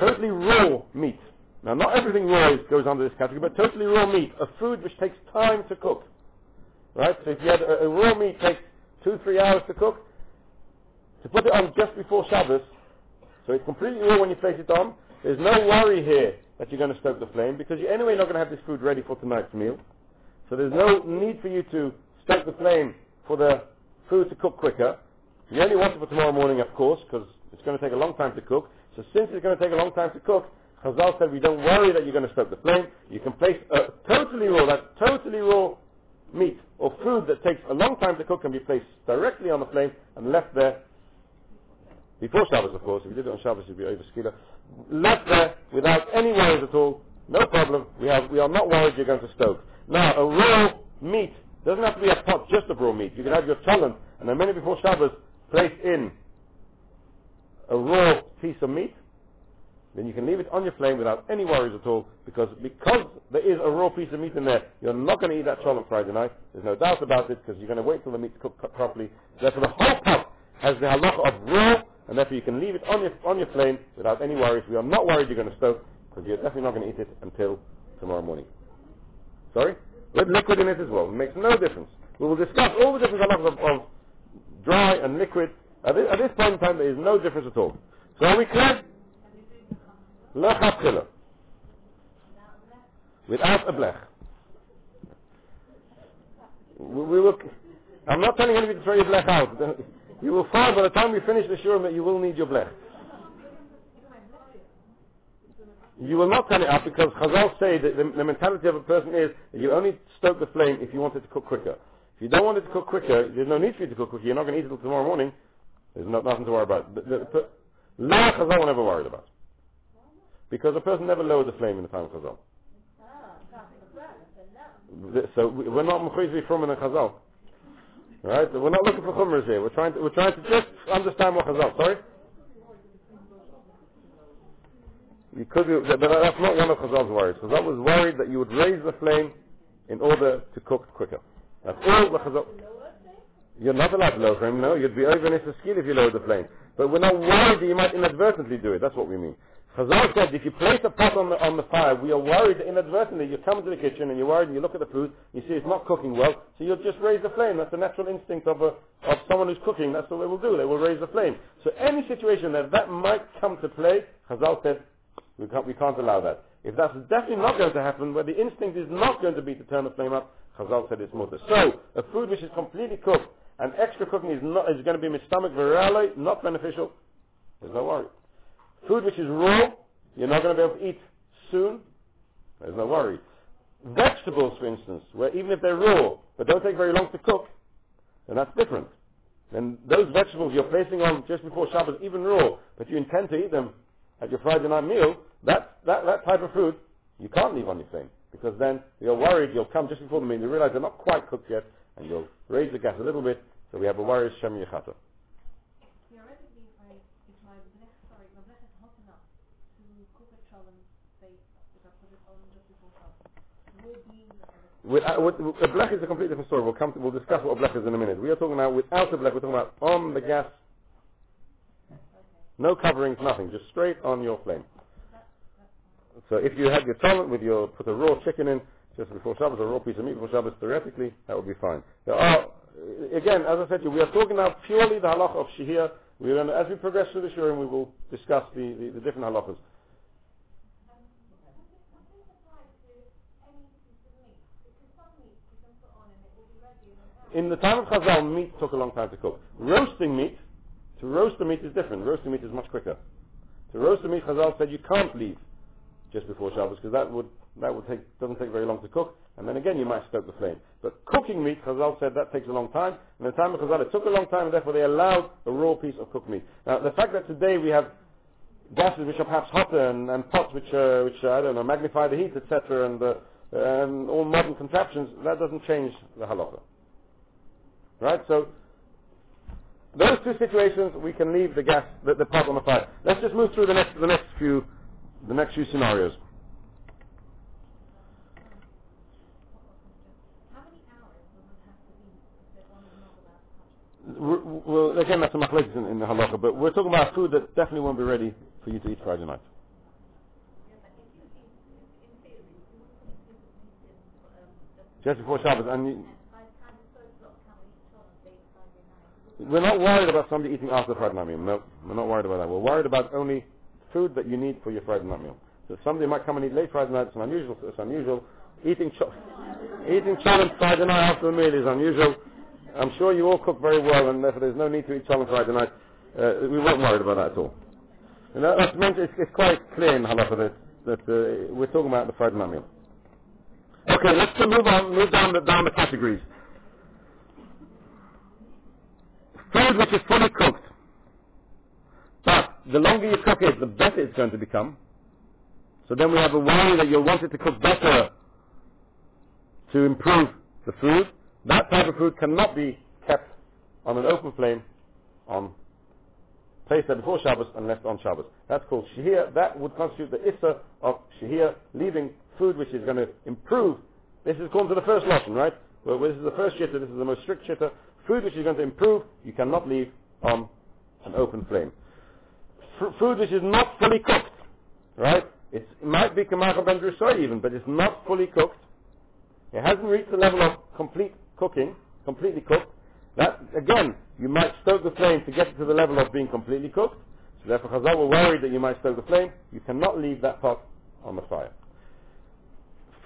Totally raw meat. Now, not everything raw goes under this category, but totally raw meat, a food which takes time to cook. Right? So if you had a, a raw meat takes two, three hours to cook, to put it on just before Shabbos, so it's completely raw when you place it on, there's no worry here that you're going to stoke the flame because you're anyway not going to have this food ready for tonight's meal. So there's no need for you to stoke the flame for the food to cook quicker. You only want it for tomorrow morning, of course, because it's going to take a long time to cook. So since it's going to take a long time to cook, Chazal said we don't worry that you're going to stoke the flame. You can place a totally raw, that totally raw meat or food that takes a long time to cook can be placed directly on the flame and left there before Shabbos, of course. If you did it on Shabbos, it'd be over skila. Left there without any worries at all. No problem. We have we are not worried you're going to stoke. Now, a raw meat doesn't have to be a pot just of raw meat. You can have your cholent and a minute before Shabbos place in a raw piece of meat then you can leave it on your flame without any worries at all, because because there is a raw piece of meat in there, you're not going to eat that cholent Friday night. There's no doubt about it, because you're going to wait till the meat to cook properly. Therefore, the whole pot has the halacha of raw, and therefore you can leave it on your on your flame without any worries. We are not worried you're going to stoke, because you're definitely not going to eat it until tomorrow morning. Sorry, with liquid in it as well. It makes no difference. We will discuss all the different halachas of, of dry and liquid. At this, at this point in time, there is no difference at all. So are we clear? Lechatchila. Without a blech. We, we will, I'm not telling anybody to throw your blech out. [LAUGHS] You will find by the time we finish the shiur that you will need your blech. You will not turn it up because Chazal say that the, the, mentality of a person is you only stoke the flame if you want it to cook quicker. If you don't want it to cook quicker, there's no need for you to cook quicker. You're not going to eat it until tomorrow morning. There's no, nothing to worry about. La Chazal never worried about. Because a person never lowered the flame in the time of Chazal. So we're not mechuyev from in a Chazal. Right? We're not looking for chumras here. We're trying to, we're trying to just understand what Chazal. Sorry? You could but that's not one of Chazal's worries. Chazal was worried that you would raise the flame in order to cook quicker. That's all the Chazal. You're not allowed to lower the flame, no. You'd be over in skill if you lowered the flame. But we're not worried that you might inadvertently do it. That's what we mean. Chazal said, if you place a pot on the, on the fire, we are worried inadvertently you come to the kitchen and you're worried and you look at the food, you see it's not cooking well, so you'll just raise the flame. That's the natural instinct of, a, of someone who's cooking. That's what they will do. They will raise the flame. So any situation that that might come to play, Chazal said, we can't, we can't allow that. If that's definitely not going to happen, where the instinct is not going to be to turn the flame up, Chazal said it's mutter. So, a food which is completely cooked and extra cooking is, not, is going to be in stomach not beneficial, there's no worry. Food which is raw, you're not going to be able to eat soon. There's no worry. Vegetables, for instance, where even if they're raw, but don't take very long to cook, then that's different. Then those vegetables you're placing on just before Shabbos, even raw, but you intend to eat them at your Friday night meal, that, that, that type of food, you can't leave on your thing. Because then you're worried you'll come just before the meal, you realize they're not quite cooked yet, and you'll raise the gas a little bit, so we have a worry Shem Yechata. With, uh, with, with, a blech is a completely different story. We'll come. To, we'll discuss what a blech is in a minute. We are talking about without a blech. We're talking about on the gas. No coverings, nothing. Just straight on your flame. So if you had your cholent with your put a raw chicken in just before Shabbos, a raw piece of meat before Shabbos, theoretically that would be fine. There are again, as I said to you, we are talking now purely the halach of shihir. We're going to, as we progress through the shiurim, we will discuss the, the, the different halachas. In the time of Chazal, meat took a long time to cook. Roasting meat, to roast the meat is different. Roasting meat is much quicker. To roast the meat, Chazal said you can't leave just before Shabbos because that would that would take doesn't take very long to cook, and then again you might stoke the flame. But cooking meat, Chazal said that takes a long time, and in the time of Chazal it took a long time, and therefore they allowed a raw piece of cooked meat. Now the fact that today we have gases which are perhaps hotter and, and pots which uh, which uh, I don't know magnify the heat, etc., and uh, and all modern contraptions, that doesn't change the halacha. Right? So, those two situations, we can leave the gas, the, the pot on the fire. Let's just move through the next, the next few, the next few scenarios. Well, again, that's a machlekes in, in the halacha, but we're talking about food that definitely won't be ready for you to eat Friday night. Just before Shabbos, and We're not worried about somebody eating after Friday night meal. No, we're not worried about that. We're worried about only food that you need for your Friday night meal. So if somebody might come and eat late Friday night, it's unusual. It's unusual. Eating cho- eating cholent Friday night after the meal is unusual. I'm sure you all cook very well, and therefore there's no need to eat cholent Friday night. Uh, we weren't worried about that at all. And that, that's meant, it's, it's quite clear in halacha that, that uh, we're talking about the Friday night meal. Okay, let's move on, move down the, down the categories. Food which is fully cooked. But the longer you cook it, the better it's going to become. So then we have a worry that you'll want it to cook better to improve the food. That type of food cannot be kept on an open flame on place there before Shabbos and left on Shabbos. That's called shahir. That would constitute the issa of shahir, leaving food which is going to improve. This is according to the first lesson, right? Well, this is the first shitta, this is the most strict shitta. Food which is going to improve, you cannot leave on an open flame. F- food which is not fully cooked, right? It's, it might be kamach ben even, but it's not fully cooked. It hasn't reached the level of complete cooking, completely cooked. That, again, you might stoke the flame to get it to the level of being completely cooked. So therefore Chazal were worried that you might stoke the flame. You cannot leave that pot on the fire.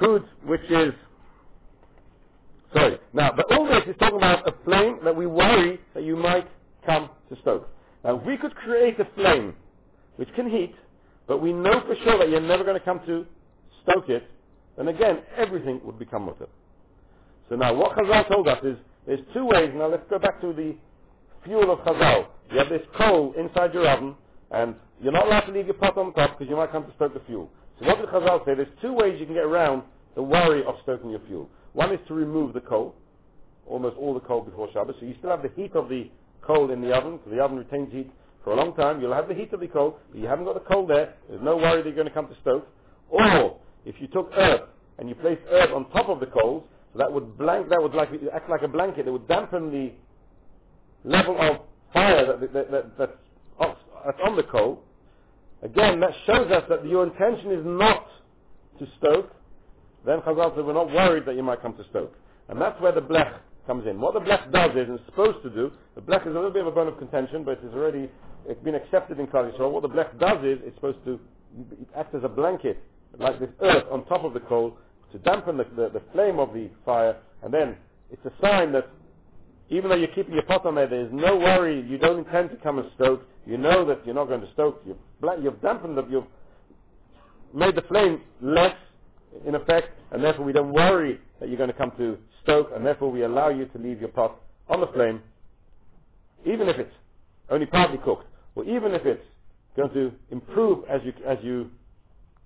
Food which is. Now, but all this is talking about a flame that we worry that you might come to stoke. Now, if we could create a flame which can heat, but we know for sure that you're never going to come to stoke it, then again, everything would become mutter. So now, what Chazal told us is, there's two ways. Now, let's go back to the fuel of Chazal. You have this coal inside your oven, and you're not allowed to leave your pot on top because you might come to stoke the fuel. So what did Chazal say? There's two ways you can get around the worry of stoking your fuel. One is to remove the coal, almost all the coal before Shabbos. So you still have the heat of the coal in the oven, because the oven retains heat for a long time. You'll have the heat of the coal, but you haven't got the coal there. There's no worry that you're going to come to stoke. Or if you took earth and you placed earth on top of the coals, so that would blank, that would like, act like a blanket. It would dampen the level of fire that, that, that, that's that's on the coal, again, that shows us that your intention is not to stoke, then Chazal said we're not worried that you might come to stoke. And that's where the blech comes in. What the blech does is, and it's supposed to do, the blech is a little bit of a bone of contention, but it's already it's been accepted in Klal Yisrael. What the blech does is, it's supposed to act as a blanket, like this earth on top of the coal, to dampen the, the, the flame of the fire, and then it's a sign that even though you're keeping your pot on there, there's no worry, you don't intend to come and stoke, you know that you're not going to stoke, you've, you've dampened the, you've made the flame less, in effect, and therefore we don't worry that you're going to come to stoke, and therefore we allow you to leave your pot on the flame, even if it's only partly cooked, or even if it's going to improve as you, as you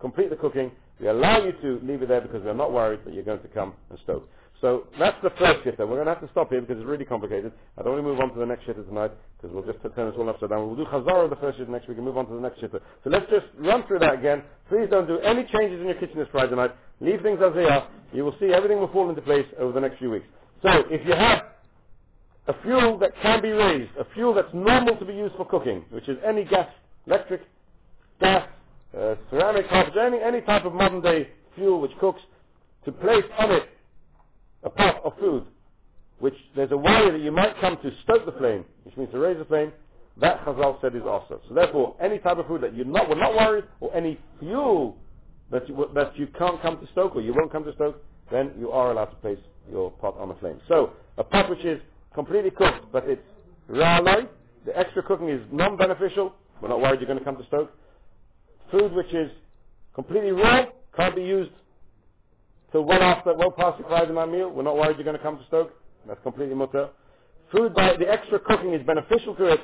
complete the cooking, we allow you to leave it there because we're not worried that you're going to come and stoke. So that's the first shitta. We're going to have to stop here because it's really complicated. I don't want to move on to the next shitta tonight because we'll just turn this all upside down. We'll do chazara of the first shitta next week and move on to the next shitta. So let's just run through that again. Please don't do any changes in your kitchen this Friday night. Leave things as they are. You will see everything will fall into place over the next few weeks. So if you have a fuel that can be raised, a fuel that's normal to be used for cooking, which is any gas, electric, gas, uh, ceramic, any, any type of modern day fuel which cooks, to place on it a pot of food, which there's a worry that you might come to stoke the flame, which means to raise the flame, that Chazal said is also. So therefore, any type of food that you're not, we're not worried, or any fuel that you, that you can't come to stoke, or you won't come to stoke, then you are allowed to place your pot on the flame. So, a pot which is completely cooked, but it's ra'alai, the extra cooking is non-beneficial, we're not worried you're going to come to stoke. Food which is completely raw, can't be used so well after, well past the Friday night meal, we're not worried you're going to come to Stoke. That's completely mutter. Food by the extra cooking is beneficial to it.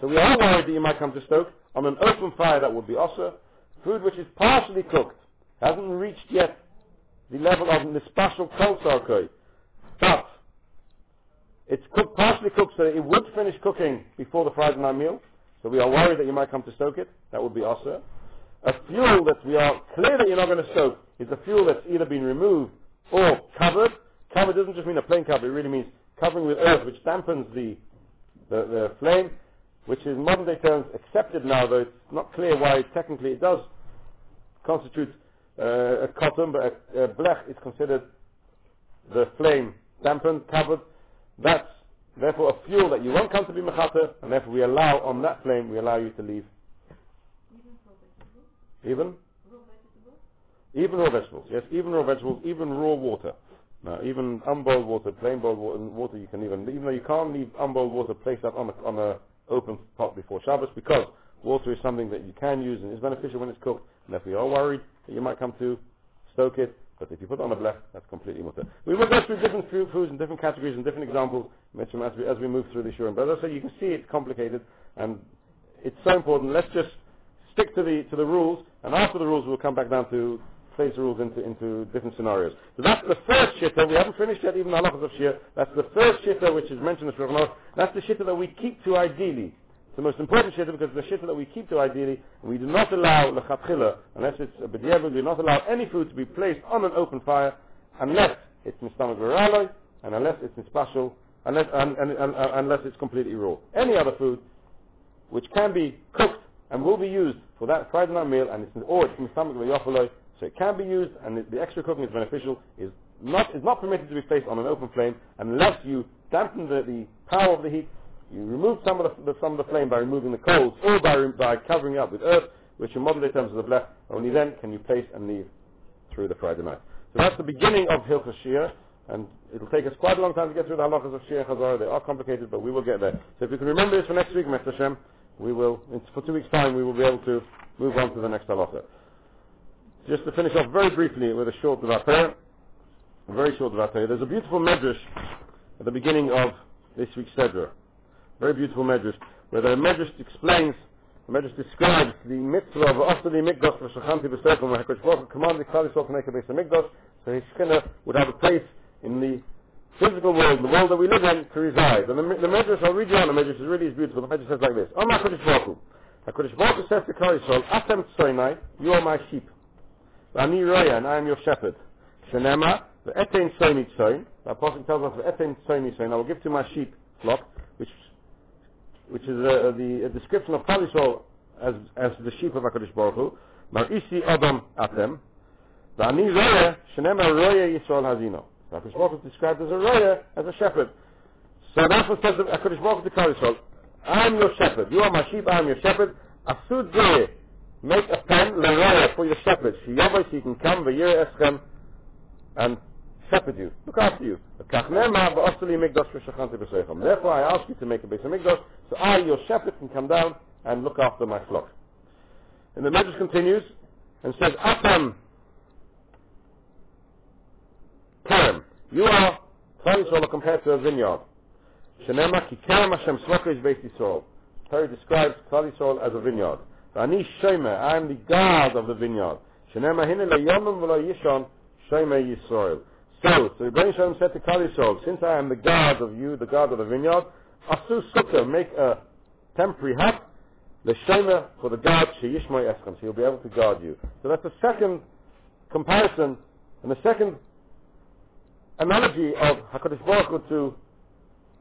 So we are worried that you might come to Stoke. On an open fire that would be also. Food which is partially cooked, hasn't reached yet the level of the special kol But it's cooked, partially cooked so that it would finish cooking before the Friday night meal. So we are worried that you might come to stoke it. That would be also. A fuel that we are clear that you're not going to stoke is a fuel that's either been removed or covered. Covered doesn't just mean a plain cover, it really means covering with earth, which dampens the, the, the flame, which is modern day terms accepted now, though it's not clear why technically it does constitute uh, a cotton, but a, a blech is considered the flame dampened, covered. That's therefore a fuel that you won't come to be mechata, and therefore we allow on that flame, we allow you to leave. Even? Raw vegetables? Even raw vegetables, Even raw vegetables, yes, even raw vegetables, even raw water. Now, even unboiled water, plain boiled water, water you can even, even though you can't leave unboiled water, place that on a, on a open pot before Shabbos because water is something that you can use and is beneficial when it's cooked. And if you are worried that you might come to stoke it, but if you put on a blech, that's completely mutter. We will go through different foods and different categories and different examples as we, as we move through the shiurim. But as I say, you can see it's complicated and it's so important. Let's just stick to the to the rules, and after the rules, we'll come back down to place the rules into, into different scenarios. So that's the first shitta. We haven't finished yet even halachas of shir. That's the first shitta which is mentioned in Shulchan That's the shitta that we keep to ideally. The most important shitta because the shitta that we keep to ideally, we do not allow lechatchila, unless it's a b'diavad, we do not allow any food to be placed on an open fire unless it's mistamach v'raloi, and unless it's in unless, and, and, and, unless it's completely raw. Any other food which can be cooked and will be used for that Friday night meal, and it's or it's mistamach v'yochaloi, so it can be used, and the, the extra cooking is beneficial, is not, is not permitted to be placed on an open flame unless you dampen the, the power of the heat, you remove some of the, some of the flame by removing the coals, or by, by covering it up with earth, which in modern terms is the blech, only then can you place and leave through the Friday night. So that's the beginning of Hilchos Shir, and it'll take us quite a long time to get through the halachas of Shir and Chazara. They are complicated, but we will get there. So if you can remember this for next week, Mr. Hashem, we will, for two weeks' time, we will be able to move on to the next halacha. Just to finish off very briefly with a short D'var Torah, very short D'var Torah. There's a beautiful medrash at the beginning of this week's Sedra. Very beautiful medrash, where the medrash explains, the medrash describes the mitzvah of Asadi Mikdash for Shachanti B'Sekum, where HaKadosh Baruch commanded Klal Yisrael to make a base of Mikdash, so his Shekhinah would have a place in the physical world, the world that we live in, to reside. And the, the Medrash, I'll read you on the Medrash, is really is beautiful. The Medrash says like this, Oh HaKadosh Baruch Hu, HaKadosh Baruch Hu says to Klal Yisrael, Atem Tzoinai, you are my sheep. Ani Roya, and I am your shepherd. Shenema, the Etein Soini Tzoin, the Apostle tells us, the Etein Soini Tzoin, I will give to my sheep flock, which which is uh, the a description of Klal as, as the sheep of HaKadosh Baruch Hu. Mar'isi Adam Atem. V'ani Roya, Shenema Roya Yisrael Hazino. HaKadosh Baruch Hu is described as a Roya, as a shepherd. So that's what says HaKadosh Baruch Hu to Klal Yisrael. I'm your shepherd. You are my sheep, I am your shepherd. Asud Zeh. Make a pen, Leroya, for your shepherd. Shiyavai, so you can come, V'yir Eschem, and shepherd you, look after you. Therefore I ask you to make a base of Mikdash, so I, your shepherd, can come down and look after my flock. And the Medrash continues and says, Atam Kerem, you are Yisrael compared to a vineyard. Shenema ki Hashem Sloka is Beis Yisrael. Torah describes Yisrael as a vineyard. Ani Shomer, I am the guard of the vineyard. Shenema hine yomim v'lo yishon Shomer Yisrael. So, so Rebbeinu Shalom said to Yisrael, since I am the guard of you, the guard of the vineyard, Asu Sukkah, make a temporary hut, the Shomer for the guard, Sheyishmai Eschem, so he'll be able to guard you. So that's the second comparison, and the second analogy of HaKadosh Baruch Hu to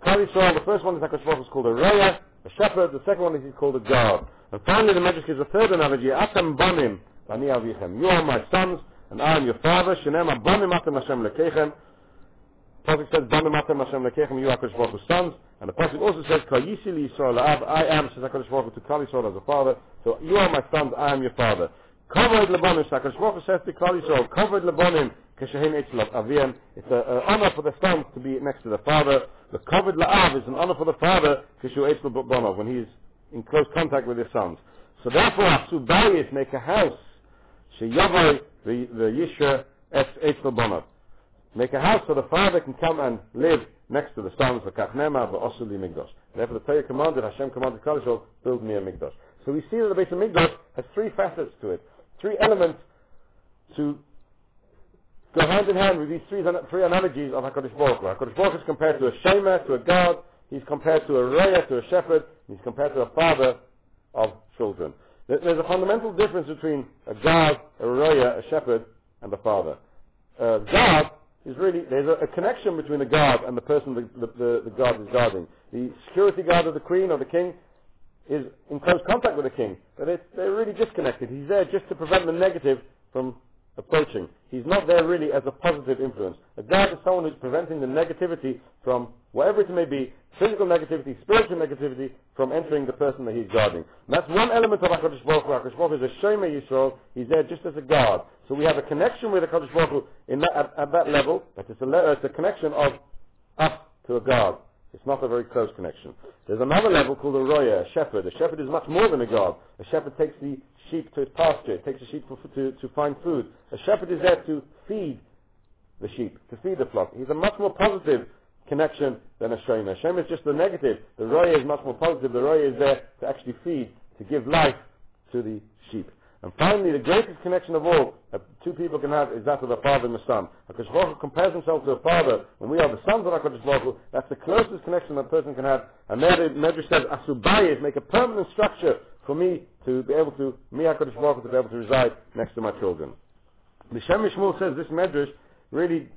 Yisrael. The first one is HaKadosh Baruch Hu is called a Reya, a shepherd. The second one is he's called a guard. And finally the Medrash gives a third analogy, Atam Banim, Bani Avichem. You are my sons, and I am your father. Shenem Banim Atam Hashem Lekechem. Prophet says, Banim Atam Hashem Lekechem, you are Hu's sons. And the Prophet also says, Kayisi Li Yisrael La'av, I am, says HaKadosh Baruch Hu to Klal Yisrael as a father. So you are my sons, I am your father. Covered Lebanim, HaKadosh Baruch Hu says to Klal Yisrael, Covered Lebanim, Keshehin Eitzel Aviyam. It's an honor for the sons to be next to the father. The covered La'av is an honor for the father, Keshu Eitzel Bonov, when he's in close contact with his sons. So therefore, Asubayis make a house, Sheyavai, the, the Yisha Eitzel Bonov. Make a house so the father can come and live next to the sons of Kachnema, but also the Migdosh. Therefore the Torah commanded, Hashem commanded Yisrael, build me a Migdosh. So we see that the base of Migdosh has three facets to it, three elements to go hand in hand with these three, three analogies of HaKadosh Baruch Hu. HaKadosh Baruch is compared to a Shomer, to a guard, he's compared to a Reya, to a shepherd, he's compared to a father of children. There's a fundamental difference between a guard, a Reya, a shepherd, and a father. Uh, a guard is really, there's a, a, connection between the guard and the person the, the, the, the guard is guarding. The security guard of the queen or the king is in close contact with the king, but they're really disconnected. He's there just to prevent the negative from approaching. He's not there really as a positive influence. A guard is someone who's preventing the negativity from whatever it may be, physical negativity, spiritual negativity, from entering the person that he's guarding. And that's one element of HaKadosh Baruch Hu. HaKadosh Baruch Hu is a Shomer Yisrael. He's there just as a guard. So we have a connection with HaKadosh Baruch Hu in that, at, at, that level, that it's a, it's a connection of us to a guard. It's not a very close connection. There's another level called a roya, a shepherd. A shepherd is much more than a god. A shepherd takes the sheep to his pasture, takes the sheep for, to, to find food. A shepherd is there to feed the sheep, to feed the flock. He's a much more positive connection than a Shema. Shema is just the negative. The roya is much more positive. The roya is there to actually feed, to give life to the sheep. And finally, the greatest connection of all that two people can have is that of the father and the son. HaKadosh Baruch Hu compares himself to a father. When we are the sons of HaKadosh Baruch Hu, that's the closest connection that a person can have. And there the Medrash says, Asubayis, make a permanent structure for me to be able to, me HaKadosh Baruch Hu, to be able to reside next to my children. The Shem MiShmuel says this Medrash really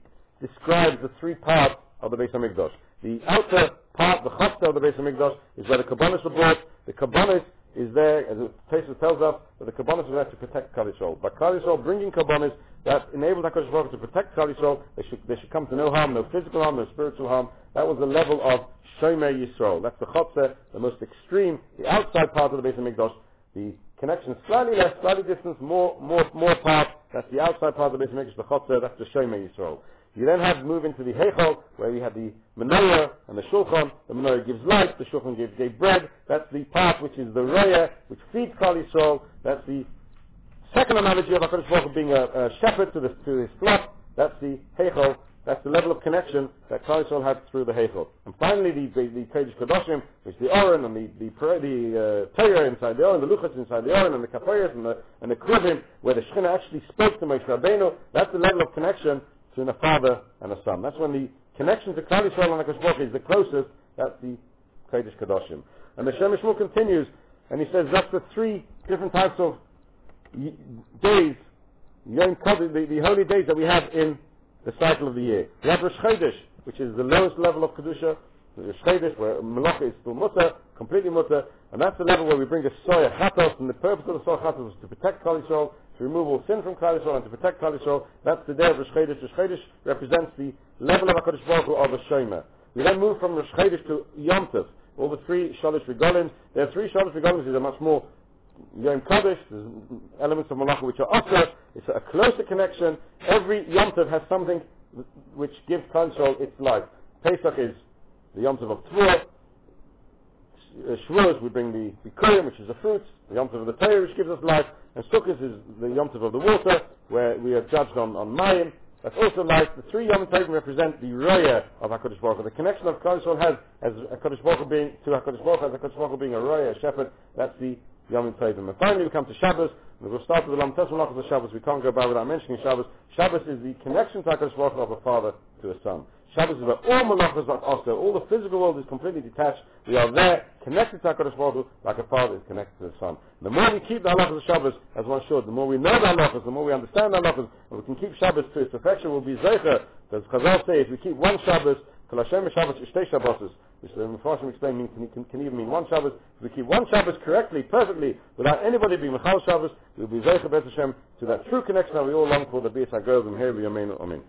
describes the three parts of the Beis HaMikdash. The outer part, the chasta of the Beis HaMikdash, is where the Kabbanis are brought. The Kabbanis is there, as the Pesach tells us, that the Kabbanis are there to protect. By Klal Yisrael bringing Kabbanis that enabled HaKadosh Baruch to protect Klal Yisrael, they should, they should come to no harm, no physical harm, no spiritual harm. That was the level of Shomer Yisrael. That's the Chotzer, the most extreme, the outside part of the Beis HaMikdash. The connection slightly less, slightly distance, more, more, more part. That's the outside part of the Beis HaMikdash, the Chotzer, that's the Shomer Yisrael. You then have move into the Heichal, where we have the menorah and the shulchan. The menorah gives light, the shulchan gives, bread. That's the part which is the roya, which feeds Klal Yisrael. That's the second analogy of HaKadosh Baruch being a, a shepherd to, the, to his flock. That's the Heichal. That's the level of connection that Klal Yisrael had through the Heichal. And finally, the, the, the Kodesh Kadoshim, which is the Oren and the, the, the uh, Torah inside the Oren, the Luchas inside the Oren, and the Kapoyas and the, and the where the Shekhinah actually spoke to Moshe Rabbeinu. That's the level of connection between a father and a son. That's when the connection to Klal Yisrael and HaKadosh Baruch is the closest. That's the Kodesh Kadoshim. And the Shem MiShmuel continues, and he says that's the three different types of days, Yom Kodesh, the, the holy days that we have in the cycle of the year. We have Rosh Chodesh, which is the lowest level of Kedusha, Rosh Chodesh, where Malacha is still Mutter, completely mutter, and that's the level where we bring a soy, a chatos, and the purpose of the soy chatos is to protect Klal Yisrael, to remove sin from Klal Yisrael, and to protect Klal Yisrael. That's the day of Rosh Chodesh. Rosh Chodesh represents the level of HaKadosh Baruch Hu of a Shomer. We then move from Rosh Chodesh to Yom Tov, all the three Shalosh Regalim. There are three Shalosh Regalim, these are much more Yom Kaddish, there's elements of Malacha which are Asr, it's a closer connection. Every Yom Tov has something which gives control its life. Pesach is the Yom Tov of Tvor, uh, Shavuos we bring the Bikurim, which is the fruits, the Yom of the Torah, which gives us life, and Sukkot is the Yom of the water, where we are judged on, on Mayim. That's also life. The three Yom Tovim represent the Roya of HaKadosh Baruch Hu. The connection of Klal has as HaKadosh Baruch Hu being, to HaKadosh Baruch Hu, as HaKadosh Baruch Hu being a Roya, a shepherd, that's the Yom Tovim. And finally we come to Shabbos, and we'll start with the Lam Tesman of Shabbos. We can't go by without mentioning Shabbos. Shabbos is the connection to HaKadosh Baruch Hu of a father to a son. Shabbos is where all malachas are also, all the physical world is completely detached. We are there, connected to HaKadosh Baruch Hu, like a father is connected to the son. The more we keep the halachas of Shabbos, as one should, the more we know the halachas, the more we understand the halachas, and we can keep Shabbos to its perfection, we'll be zecher. As Chazal says, if we keep one Shabbos, Kol Hashem Shabbos Ishtei Shabbos, which the Mepharshim explain mean, can, can, can, even mean one Shabbos. If we keep one Shabbos correctly, perfectly, without anybody being Mechal Shabbos, we'll be Zecher Bet Hashem to that true connection that we all long for, the Beis HaGoz, and here we Amen. Amen.